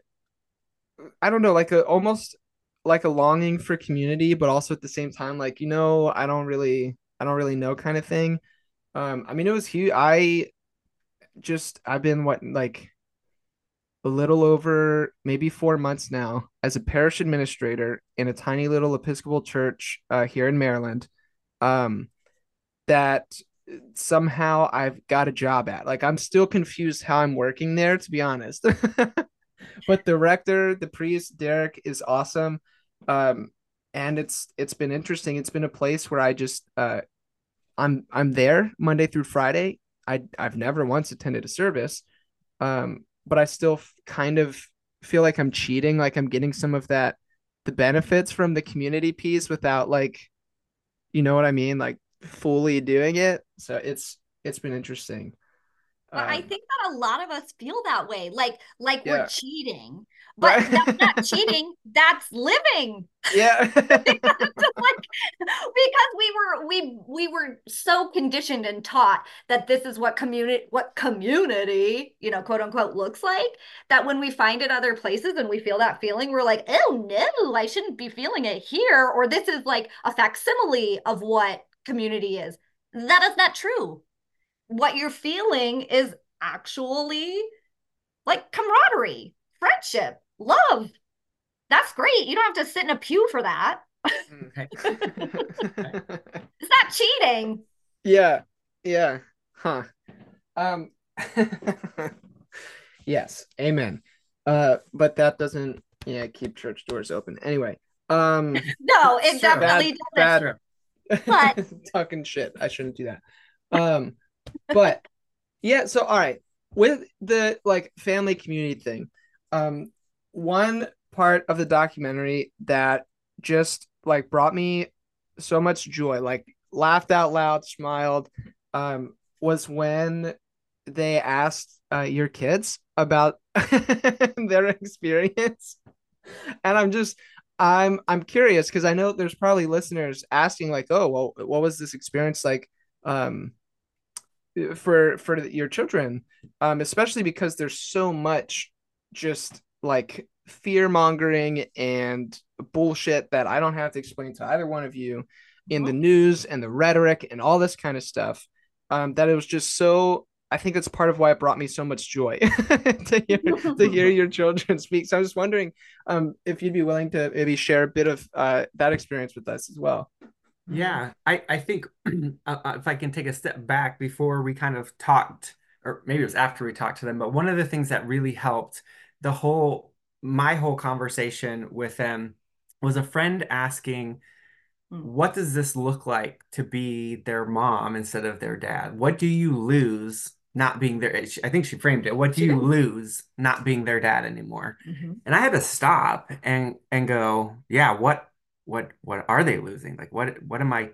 I don't know, like a almost like a longing for community, but also at the same time, like, you know, I don't really I don't really know kind of thing. Um, I mean it was huge. I just I've been what like a little over maybe four months now as a parish administrator in a tiny little Episcopal church uh, here in Maryland. Um, that somehow I've got a job at. Like I'm still confused how I'm working there, to be honest. but the rector, the priest, Derek, is awesome. Um, and it's it's been interesting. It's been a place where I just uh, I'm I'm there Monday through Friday. I I've never once attended a service, um, but I still f- kind of feel like I'm cheating, like I'm getting some of that the benefits from the community piece without like, you know what I mean, like fully doing it. So it's it's been interesting. But I Um, think that a lot of us feel that way, like like Yeah. we're cheating. But that's not cheating, that's living. yeah. like because we were we we were so conditioned and taught that this is what community what community you know quote unquote looks like that when we find it other places and we feel that feeling we're like oh no i shouldn't be feeling it here or this is like a facsimile of what community is. That is not true. What you're feeling is actually like camaraderie friendship love. That's great. You don't have to sit in a pew for that Okay. Is that cheating? yeah. Yeah. Huh. Um Yes. Amen. Uh but that doesn't yeah, keep church doors open. Anyway. Um No, it definitely bad, doesn't. bad But- talking shit. I shouldn't do that. Um but yeah, so all right. With the like family community thing, um one part of the documentary that just like brought me so much joy, like laughed out loud, smiled, um, was when they asked uh, your kids about their experience. And I'm just I'm I'm curious because I know there's probably listeners asking like, "Oh, well, what was this experience like um for for your children?" Um especially because there's so much just like fear mongering and bullshit that I don't have to explain to either one of you in the news and the rhetoric and all this kind of stuff. Um, that it was just so. I think that's part of why it brought me so much joy to hear to hear your children speak. So I was wondering um, if you'd be willing to maybe share a bit of uh, that experience with us as well. Yeah, I, I think uh, uh, if I can take a step back before we kind of talked, or maybe it was after we talked to them, but one of the things that really helped the whole, my whole conversation with them was a friend asking, Hmm. what does this look like to be their mom instead of their dad? What do you lose not being their, I think she framed it, what do you lose not being their dad anymore? Mhm. And I had to stop and and go, yeah, what what what are they losing? Like what what am I,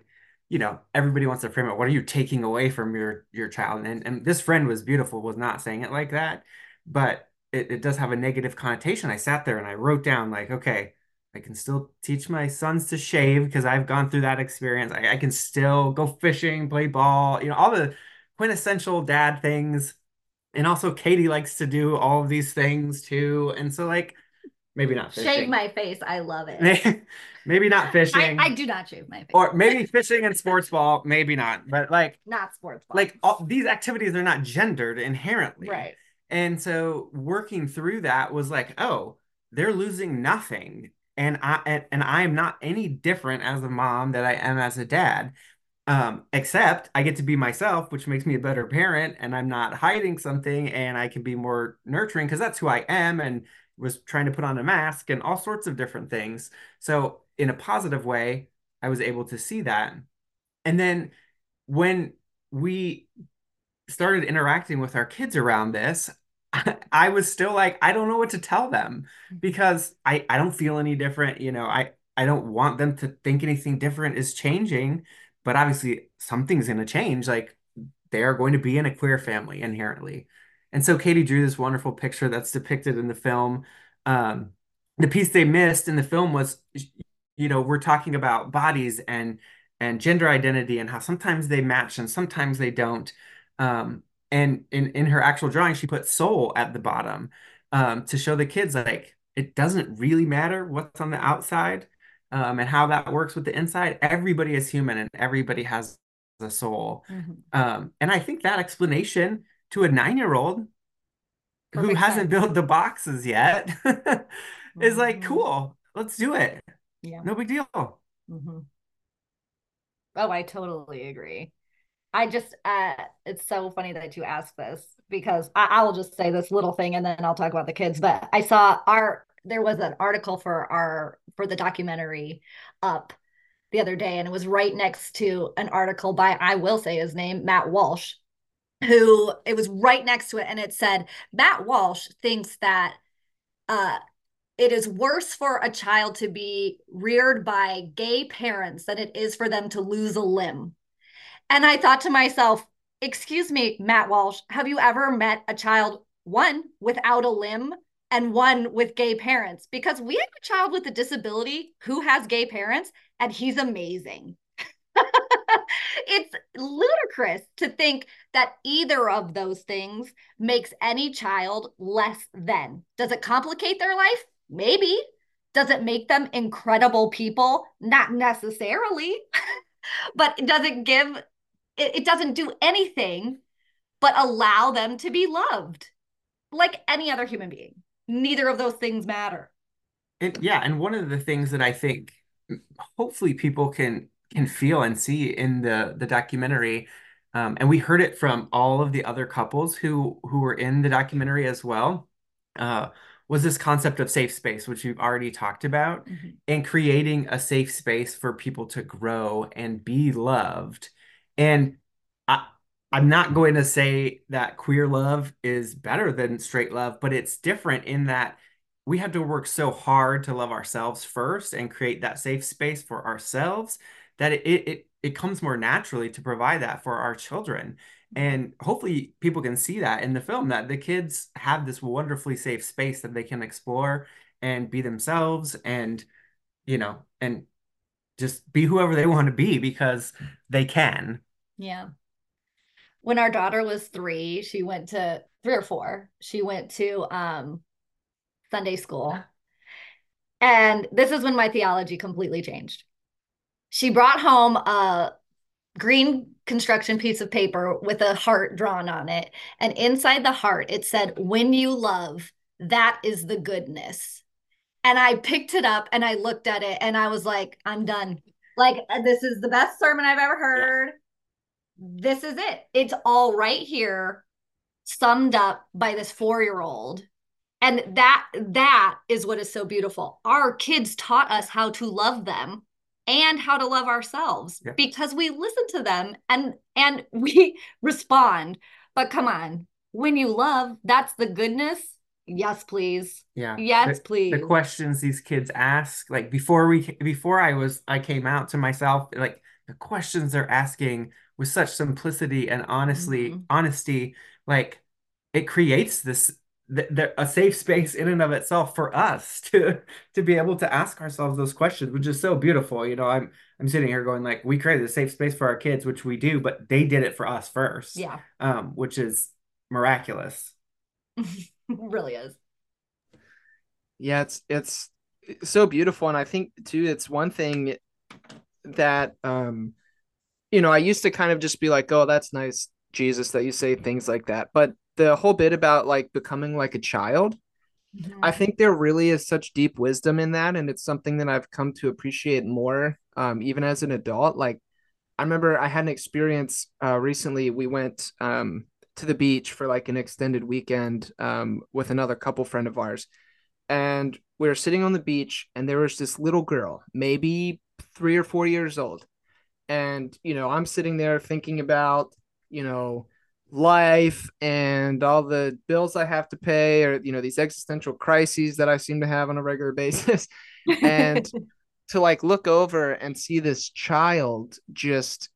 you know, everybody wants to frame it. What are you taking away from your your child? And and this friend was beautiful, was not saying it like that, but it, it does have a negative connotation. I sat there and I wrote down like, okay, I can still teach my sons to shave because I've gone through that experience. I, I can still go fishing, play ball, you know, all the quintessential dad things. And also Katie likes to do all of these things too. And so like maybe not Shave my face. I love it. maybe not I, fishing. I do not shave my face. or maybe fishing and sports ball, maybe not. But like not sports. ball. like all, these activities are not gendered inherently. right. And so working through that was like, oh, they're losing nothing. And I and, and I'm not any different as a mom that I am as a dad. Um, except I get to be myself, which makes me a better parent, and I'm not hiding something and I can be more nurturing because that's who I am and was trying to put on a mask and all sorts of different things. So in a positive way, I was able to see that. And then when we started interacting with our kids around this, I was still like, I don't know what to tell them because I, I don't feel any different. You know, I, I don't want them to think anything different is changing, but obviously something's going to change. Like they are going to be in a queer family inherently. And so Katie drew this wonderful picture that's depicted in the film um, the piece they missed in the film was, you know, we're talking about bodies and and gender identity and how sometimes they match and sometimes they don't. Um, and in in her actual drawing, she put soul at the bottom um, to show the kids like it doesn't really matter what's on the outside um, and how that works with the inside. Everybody is human and everybody has a soul. Mm-hmm. Um, and I think that explanation to a nine year old who hasn't built the boxes yet is like, mm-hmm. cool, let's do it. Yeah. No big deal. Mm-hmm. Oh, I totally agree. I just, uh, it's so funny that you asked this because I, I will just say this little thing and then I'll talk about the kids. But I saw our, there was an article for our, for the documentary up the other day, and it was right next to an article by, I will say his name, Matt Walsh, who it was right next to it. And it said, Matt Walsh thinks that, uh, it is worse for a child to be reared by gay parents than it is for them to lose a limb. And I thought to myself, excuse me, Matt Walsh, have you ever met a child, one without a limb and one with gay parents? Because we have a child with a disability who has gay parents, and he's amazing. it's ludicrous to think that either of those things makes any child less than. Does it complicate their life? Maybe. Does it make them incredible people? Not necessarily. but does it give it, it doesn't do anything but allow them to be loved like any other human being. Neither of those things matter. And yeah, and one of the things that I think hopefully people can can feel and see in the the documentary um, and we heard it from all of the other couples who who were in the documentary as well uh, was this concept of safe space which we've already talked about mm-hmm. and creating a safe space for people to grow and be loved and I, I'm not going to say that queer love is better than straight love, but it's different in that we have to work so hard to love ourselves first and create that safe space for ourselves that it it it comes more naturally to provide that for our children. And hopefully people can see that in the film that the kids have this wonderfully safe space that they can explore and be themselves and you know and just be whoever they want to be because they can. Yeah. When our daughter was three, she went to three or four, she went to um, Sunday school. And this is when my theology completely changed. She brought home a green construction piece of paper with a heart drawn on it. And inside the heart, it said, When you love, that is the goodness. And I picked it up and I looked at it and I was like, I'm done. Like, uh, this is the best sermon I've ever heard. This is it. It's all right here, summed up by this four year old. And that that is what is so beautiful. Our kids taught us how to love them and how to love ourselves yeah. because we listen to them and and we respond. But come on, when you love, that's the goodness. Yes, please. Yeah. Yes, the, please. The questions these kids ask, like before we before I was I came out to myself, like the questions they're asking with such simplicity and honestly mm-hmm. honesty like it creates this th- th- a safe space in and of itself for us to to be able to ask ourselves those questions which is so beautiful you know i'm i'm sitting here going like we created a safe space for our kids which we do but they did it for us first yeah um which is miraculous really is yeah it's it's so beautiful and i think too it's one thing that um you know, I used to kind of just be like, "Oh, that's nice, Jesus, that you say things like that." But the whole bit about like becoming like a child, mm-hmm. I think there really is such deep wisdom in that, and it's something that I've come to appreciate more, um, even as an adult. Like, I remember I had an experience uh, recently. We went um, to the beach for like an extended weekend um, with another couple friend of ours, and we were sitting on the beach, and there was this little girl, maybe three or four years old. And you know i'm sitting there thinking about you know life and all the bills i have to pay or you know these existential crises that i seem to have on a regular basis. And to like look over and see this child just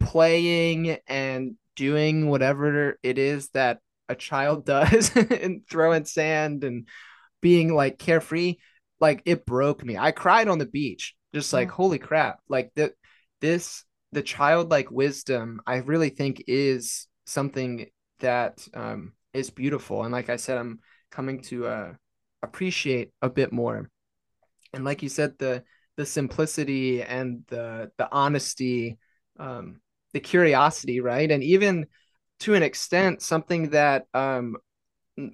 playing and doing whatever it is that a child does and throwing sand and being like carefree, like it broke me. I cried on the beach, just like, Yeah. holy crap. Like that this the childlike wisdom, I really think is something that um is beautiful. And like I said, I'm coming to uh appreciate a bit more. And like you said, the the simplicity and the the honesty, um, the curiosity, right? And even to an extent, something that um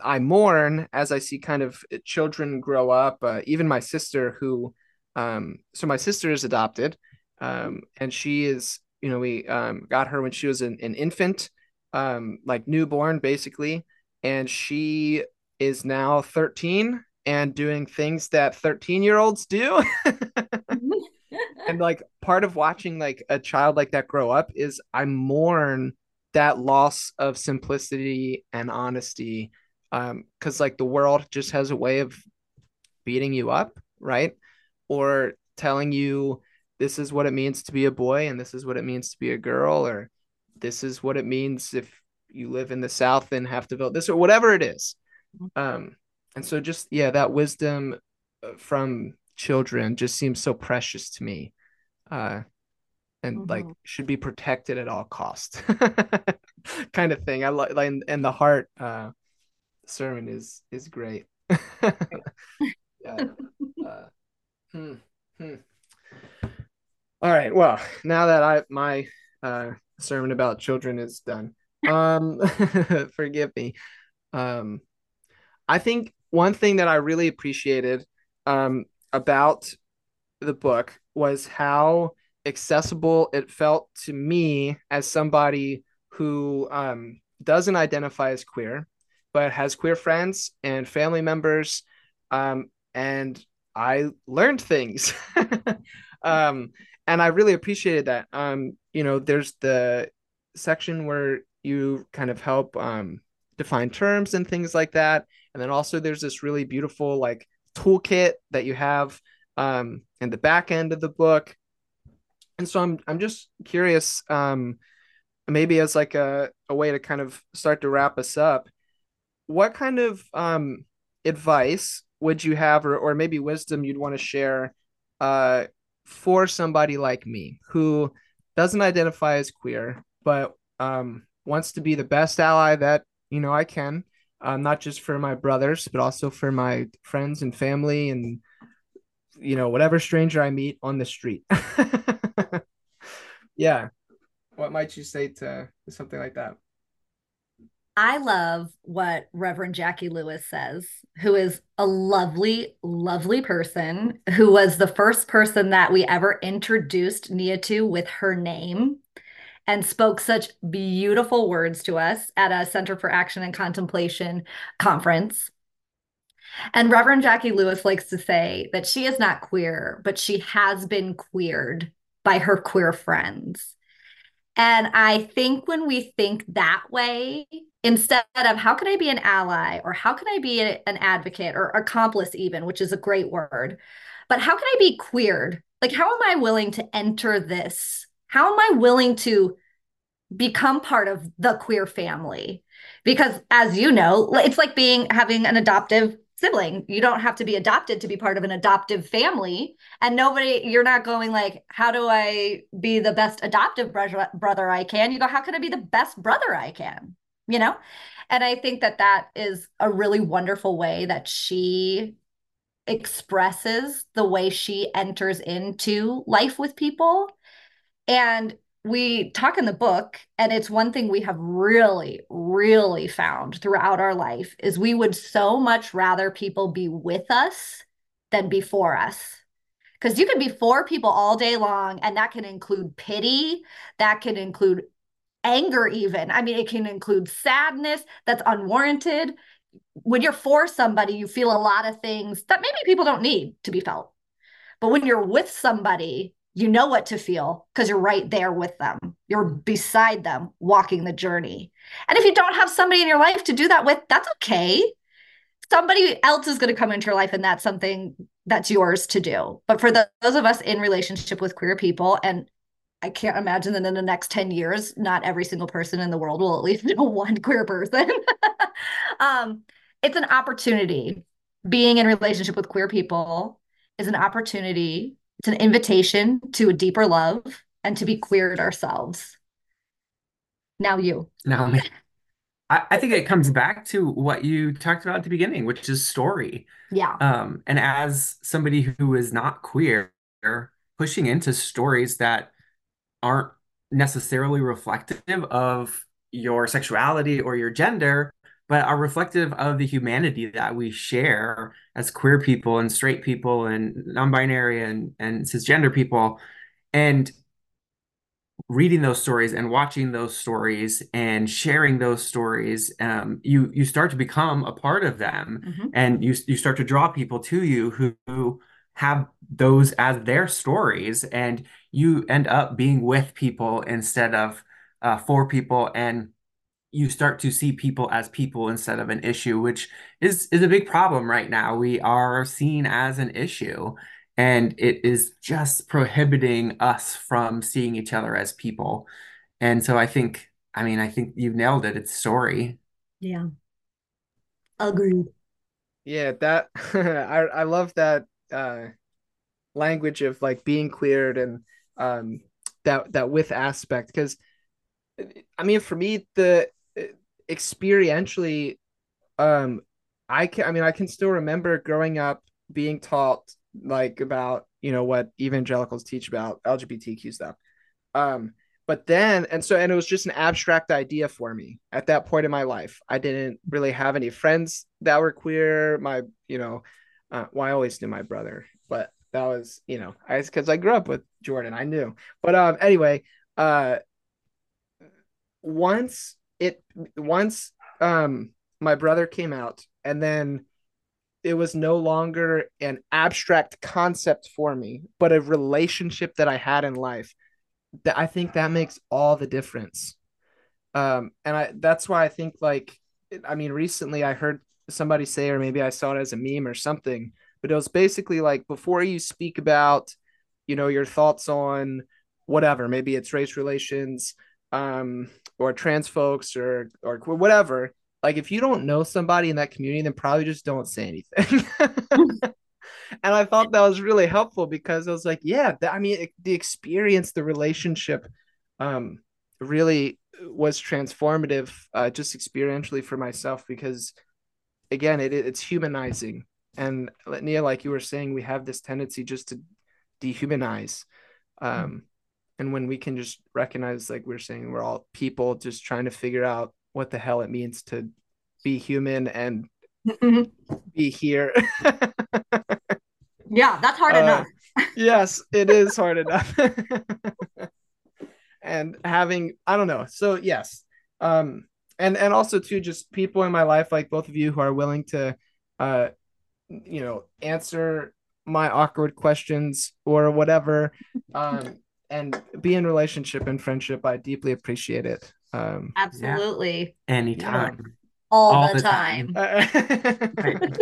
I mourn as I see kind of children grow up. Uh, even my sister, who, um, so my sister is adopted, um, and she is, you know, we um, got her when she was an, an infant, um, like newborn, basically, and she is now 13 and doing things that 13 year olds do. and like part of watching like a child like that grow up is I mourn that loss of simplicity and honesty um because like the world just has a way of beating you up right? Or telling you this is what it means to be a boy and this is what it means to be a girl or this is what it means if you live in the south and have to vote this or whatever it is. Um and so just yeah that wisdom uh, from children just seems so precious to me uh and like Mhm. should be protected at all costs kind of thing i like and, and the heart uh sermon is is great yeah uh, hmm, hmm. all right well now that i my uh sermon about children is done um forgive me um i think one thing that i really appreciated um about the book was how accessible it felt to me as somebody who um, doesn't identify as queer, but has queer friends and family members. Um, and I learned things. um, and I really appreciated that. Um, you know, there's the section where you kind of help um, define terms and things like that. And then also there's this really beautiful like toolkit that you have um, in the back end of the book. And so I'm I'm just curious, um, maybe as like a, a way to kind of start to wrap us up, what kind of um, advice would you have, or or maybe wisdom you'd want to share, uh, for somebody like me who doesn't identify as queer, but um, wants to be the best ally that you know I can, uh, not just for my brothers, but also for my friends and family and you know whatever stranger I meet on the street. yeah, what might you say to, to something like that? I love what Reverend Jacqui Lewis says, who is a lovely, lovely person, who was the first person that we ever introduced Nia to with her name and spoke such beautiful words to us at a Center for Action and Contemplation conference. And Reverend Jacqui Lewis likes to say that she is not queer, but she has been queered by her queer friends. And I think when we think that way, instead of how can I be an ally or how can I be a, an advocate or accomplice, even, which is a great word, but how can I be queered? Like, how am I willing to enter this? How am I willing to become part of the queer family? Because as you know, it's like being having an adoptive sibling. You don't have to be adopted to be part of an adoptive family. And nobody, you're not going like, how do I be the best adoptive brother, brother I can? You go, how can I be the best brother I can? You know? And I think that that is a really wonderful way that she expresses the way she enters into life with people. And we talk in the book and it's one thing we have really really found throughout our life is we would so much rather people be with us than before us. Because you can be for people all day long and that can include pity that can include anger even. I mean it can include sadness that's unwarranted. When you're for somebody you feel a lot of things that maybe people don't need to be felt. But when you're with somebody you know what to feel because you're right there with them. You're beside them, walking the journey. And if you don't have somebody in your life to do that with, that's okay. Somebody else is going to come into your life, and that's something that's yours to do. But for the, those of us in relationship with queer people, and I can't imagine that in the next 10 years, not every single person in the world will at least know one queer person. um, it's an opportunity being in relationship with queer people is an opportunity, it's an invitation to a deeper love and to be queered ourselves. Now you. Now me. I, I think it comes back to what you talked about at the beginning, which is story. Yeah. Um, and as somebody who is not queer, pushing into stories that aren't necessarily reflective of your sexuality or your gender, but are reflective of the humanity that we share as queer people and straight people and non-binary and, and cisgender people. And reading those stories and watching those stories and sharing those stories, um, you you start to become a part of them, mm-hmm. and you you start to draw people to you who, who have those as their stories, and you end up being with people instead of uh, for people, and you start to see people as people instead of an issue, which is is a big problem right now. We are seen as an issue, and it is just prohibiting us from seeing each other as people. And so I think, I mean, I think you've nailed it. It's story. Yeah. Agreed. Yeah, that I I love that uh language of like being queered and um that that with aspect because I mean for me the experientially um I can I mean I can still remember growing up being taught like about you know what evangelicals teach about LGBTQ stuff. Um, but then and so and it was just an abstract idea for me at that point in my life. I didn't really have any friends that were queer. My you know, uh, well I always knew my brother, but that was you know I because I grew up with Jordan. I knew, but um anyway, uh, once it once um my brother came out and then it was no longer an abstract concept for me, but a relationship that I had in life. That I think that makes all the difference. Um, and I that's why I think like I mean recently I heard somebody say, or maybe I saw it as a meme or something, but it was basically like before you speak about, you know, your thoughts on whatever, maybe it's race relations, um, or trans folks or or whatever, like if you don't know somebody in that community, then probably just don't say anything. and I thought that was really helpful because I was like, yeah, I mean, it, the experience, the relationship, um, really was transformative, uh, just experientially for myself because, again, it it's humanizing. And Nia, like you were saying, we have this tendency just to dehumanize. Um, and when we can just recognize, like we we're saying, we're all people just trying to figure out what the hell it means to be human and be here. yeah, that's hard uh, enough. yes, it is hard enough. and having I don't know. So yes. Um and and also too just people in my life like both of you who are willing to uh you know answer my awkward questions or whatever um and be in relationship and friendship i deeply appreciate it um, Absolutely. Yeah. Anytime. Yeah. All, All, the, the time. time.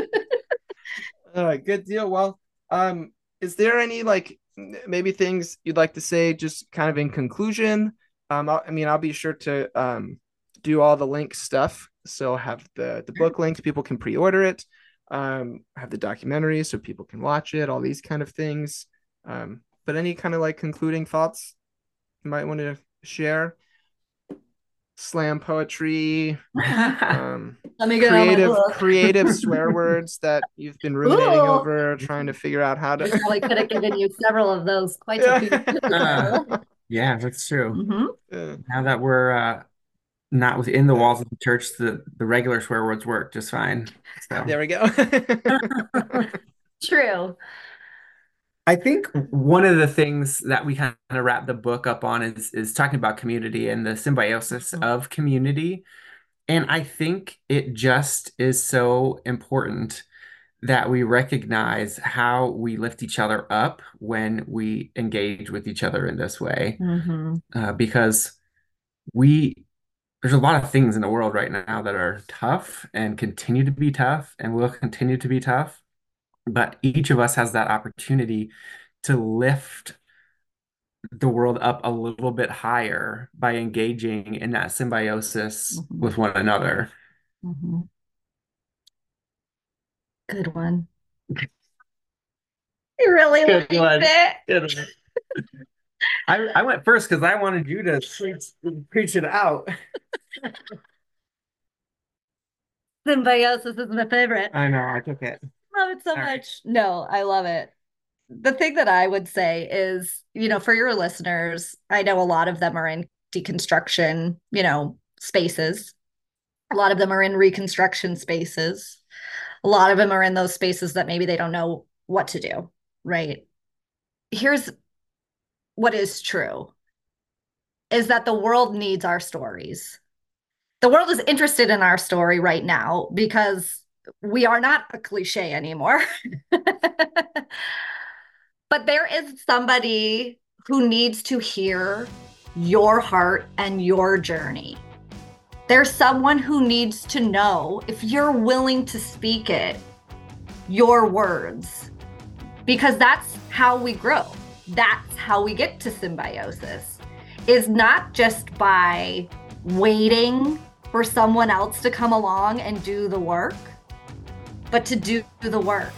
All right, good deal. Well, um, is there any like maybe things you'd like to say just kind of in conclusion? Um, i I mean, I'll be sure to um do all the link stuff. So have the the book links, people can pre-order it. Um, have the documentary so people can watch it, all these kind of things. Um, but any kind of like concluding thoughts you might want to share? slam poetry, um, Let me creative creative swear words that you've been ruminating Ooh. over, trying to figure out how to. I probably could have given you several of those quite a few. Uh, yeah, that's true. Mm-hmm. Yeah. Now that we're uh, not within the walls of the church, the the regular swear words work just fine. So. There we go. true. I think one of the things that we kind of wrap the book up on is is talking about community and the symbiosis mm-hmm. of community. And I think it just is so important that we recognize how we lift each other up when we engage with each other in this way. Mm-hmm. Uh, because we, there's a lot of things in the world right now that are tough and continue to be tough and will continue to be tough but each of us has that opportunity to lift the world up a little bit higher by engaging in that symbiosis mm-hmm. with one another. Mm-hmm. Good one. You really Good liked one. it. Good one. I, I went first because I wanted you to preach, preach it out. Symbiosis is my favorite. I know, I took it. Love it so All right. much. No, I love it. The thing that I would say is, you know, for your listeners, I know a lot of them are in deconstruction, you know, spaces. A lot of them are in reconstruction spaces. A lot of them are in those spaces that maybe they don't know what to do, right? Here's what is true is that the world needs our stories. The world is interested in our story right now because we are not a cliche anymore. but there is somebody who needs to hear your heart and your journey. There's someone who needs to know if you're willing to speak it, your words, because that's how we grow. That's how we get to symbiosis, is not just by waiting for someone else to come along and do the work, but to do the work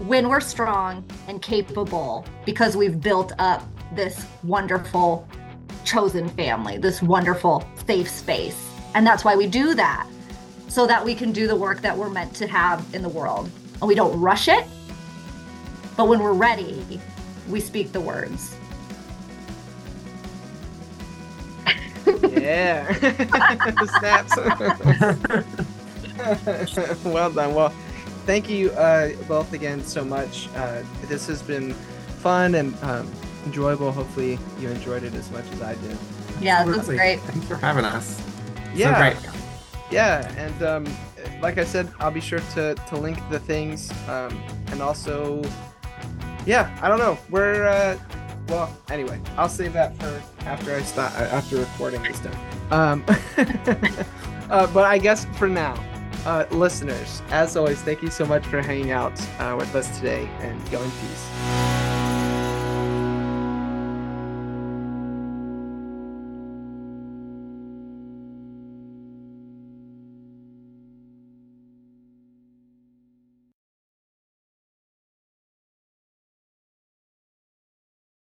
when we're strong and capable because we've built up this wonderful chosen family, this wonderful safe space. And that's why we do that, so that we can do the work that we're meant to have in the world. And we don't rush it, but when we're ready, we speak the words. Yeah. Snaps. well done. Well, thank you uh, both again so much. Uh, this has been fun and um, enjoyable. Hopefully, you enjoyed it as much as I did. Yeah, that's was great. Thanks for having us. Yeah. So great. Yeah, and um, like I said, I'll be sure to, to link the things, um, and also, yeah, I don't know. We're uh, well, anyway, I'll save that for after I stop after recording is done. Um, uh, but I guess for now, uh, listeners, as always, thank you so much for hanging out uh, with us today, and go in peace.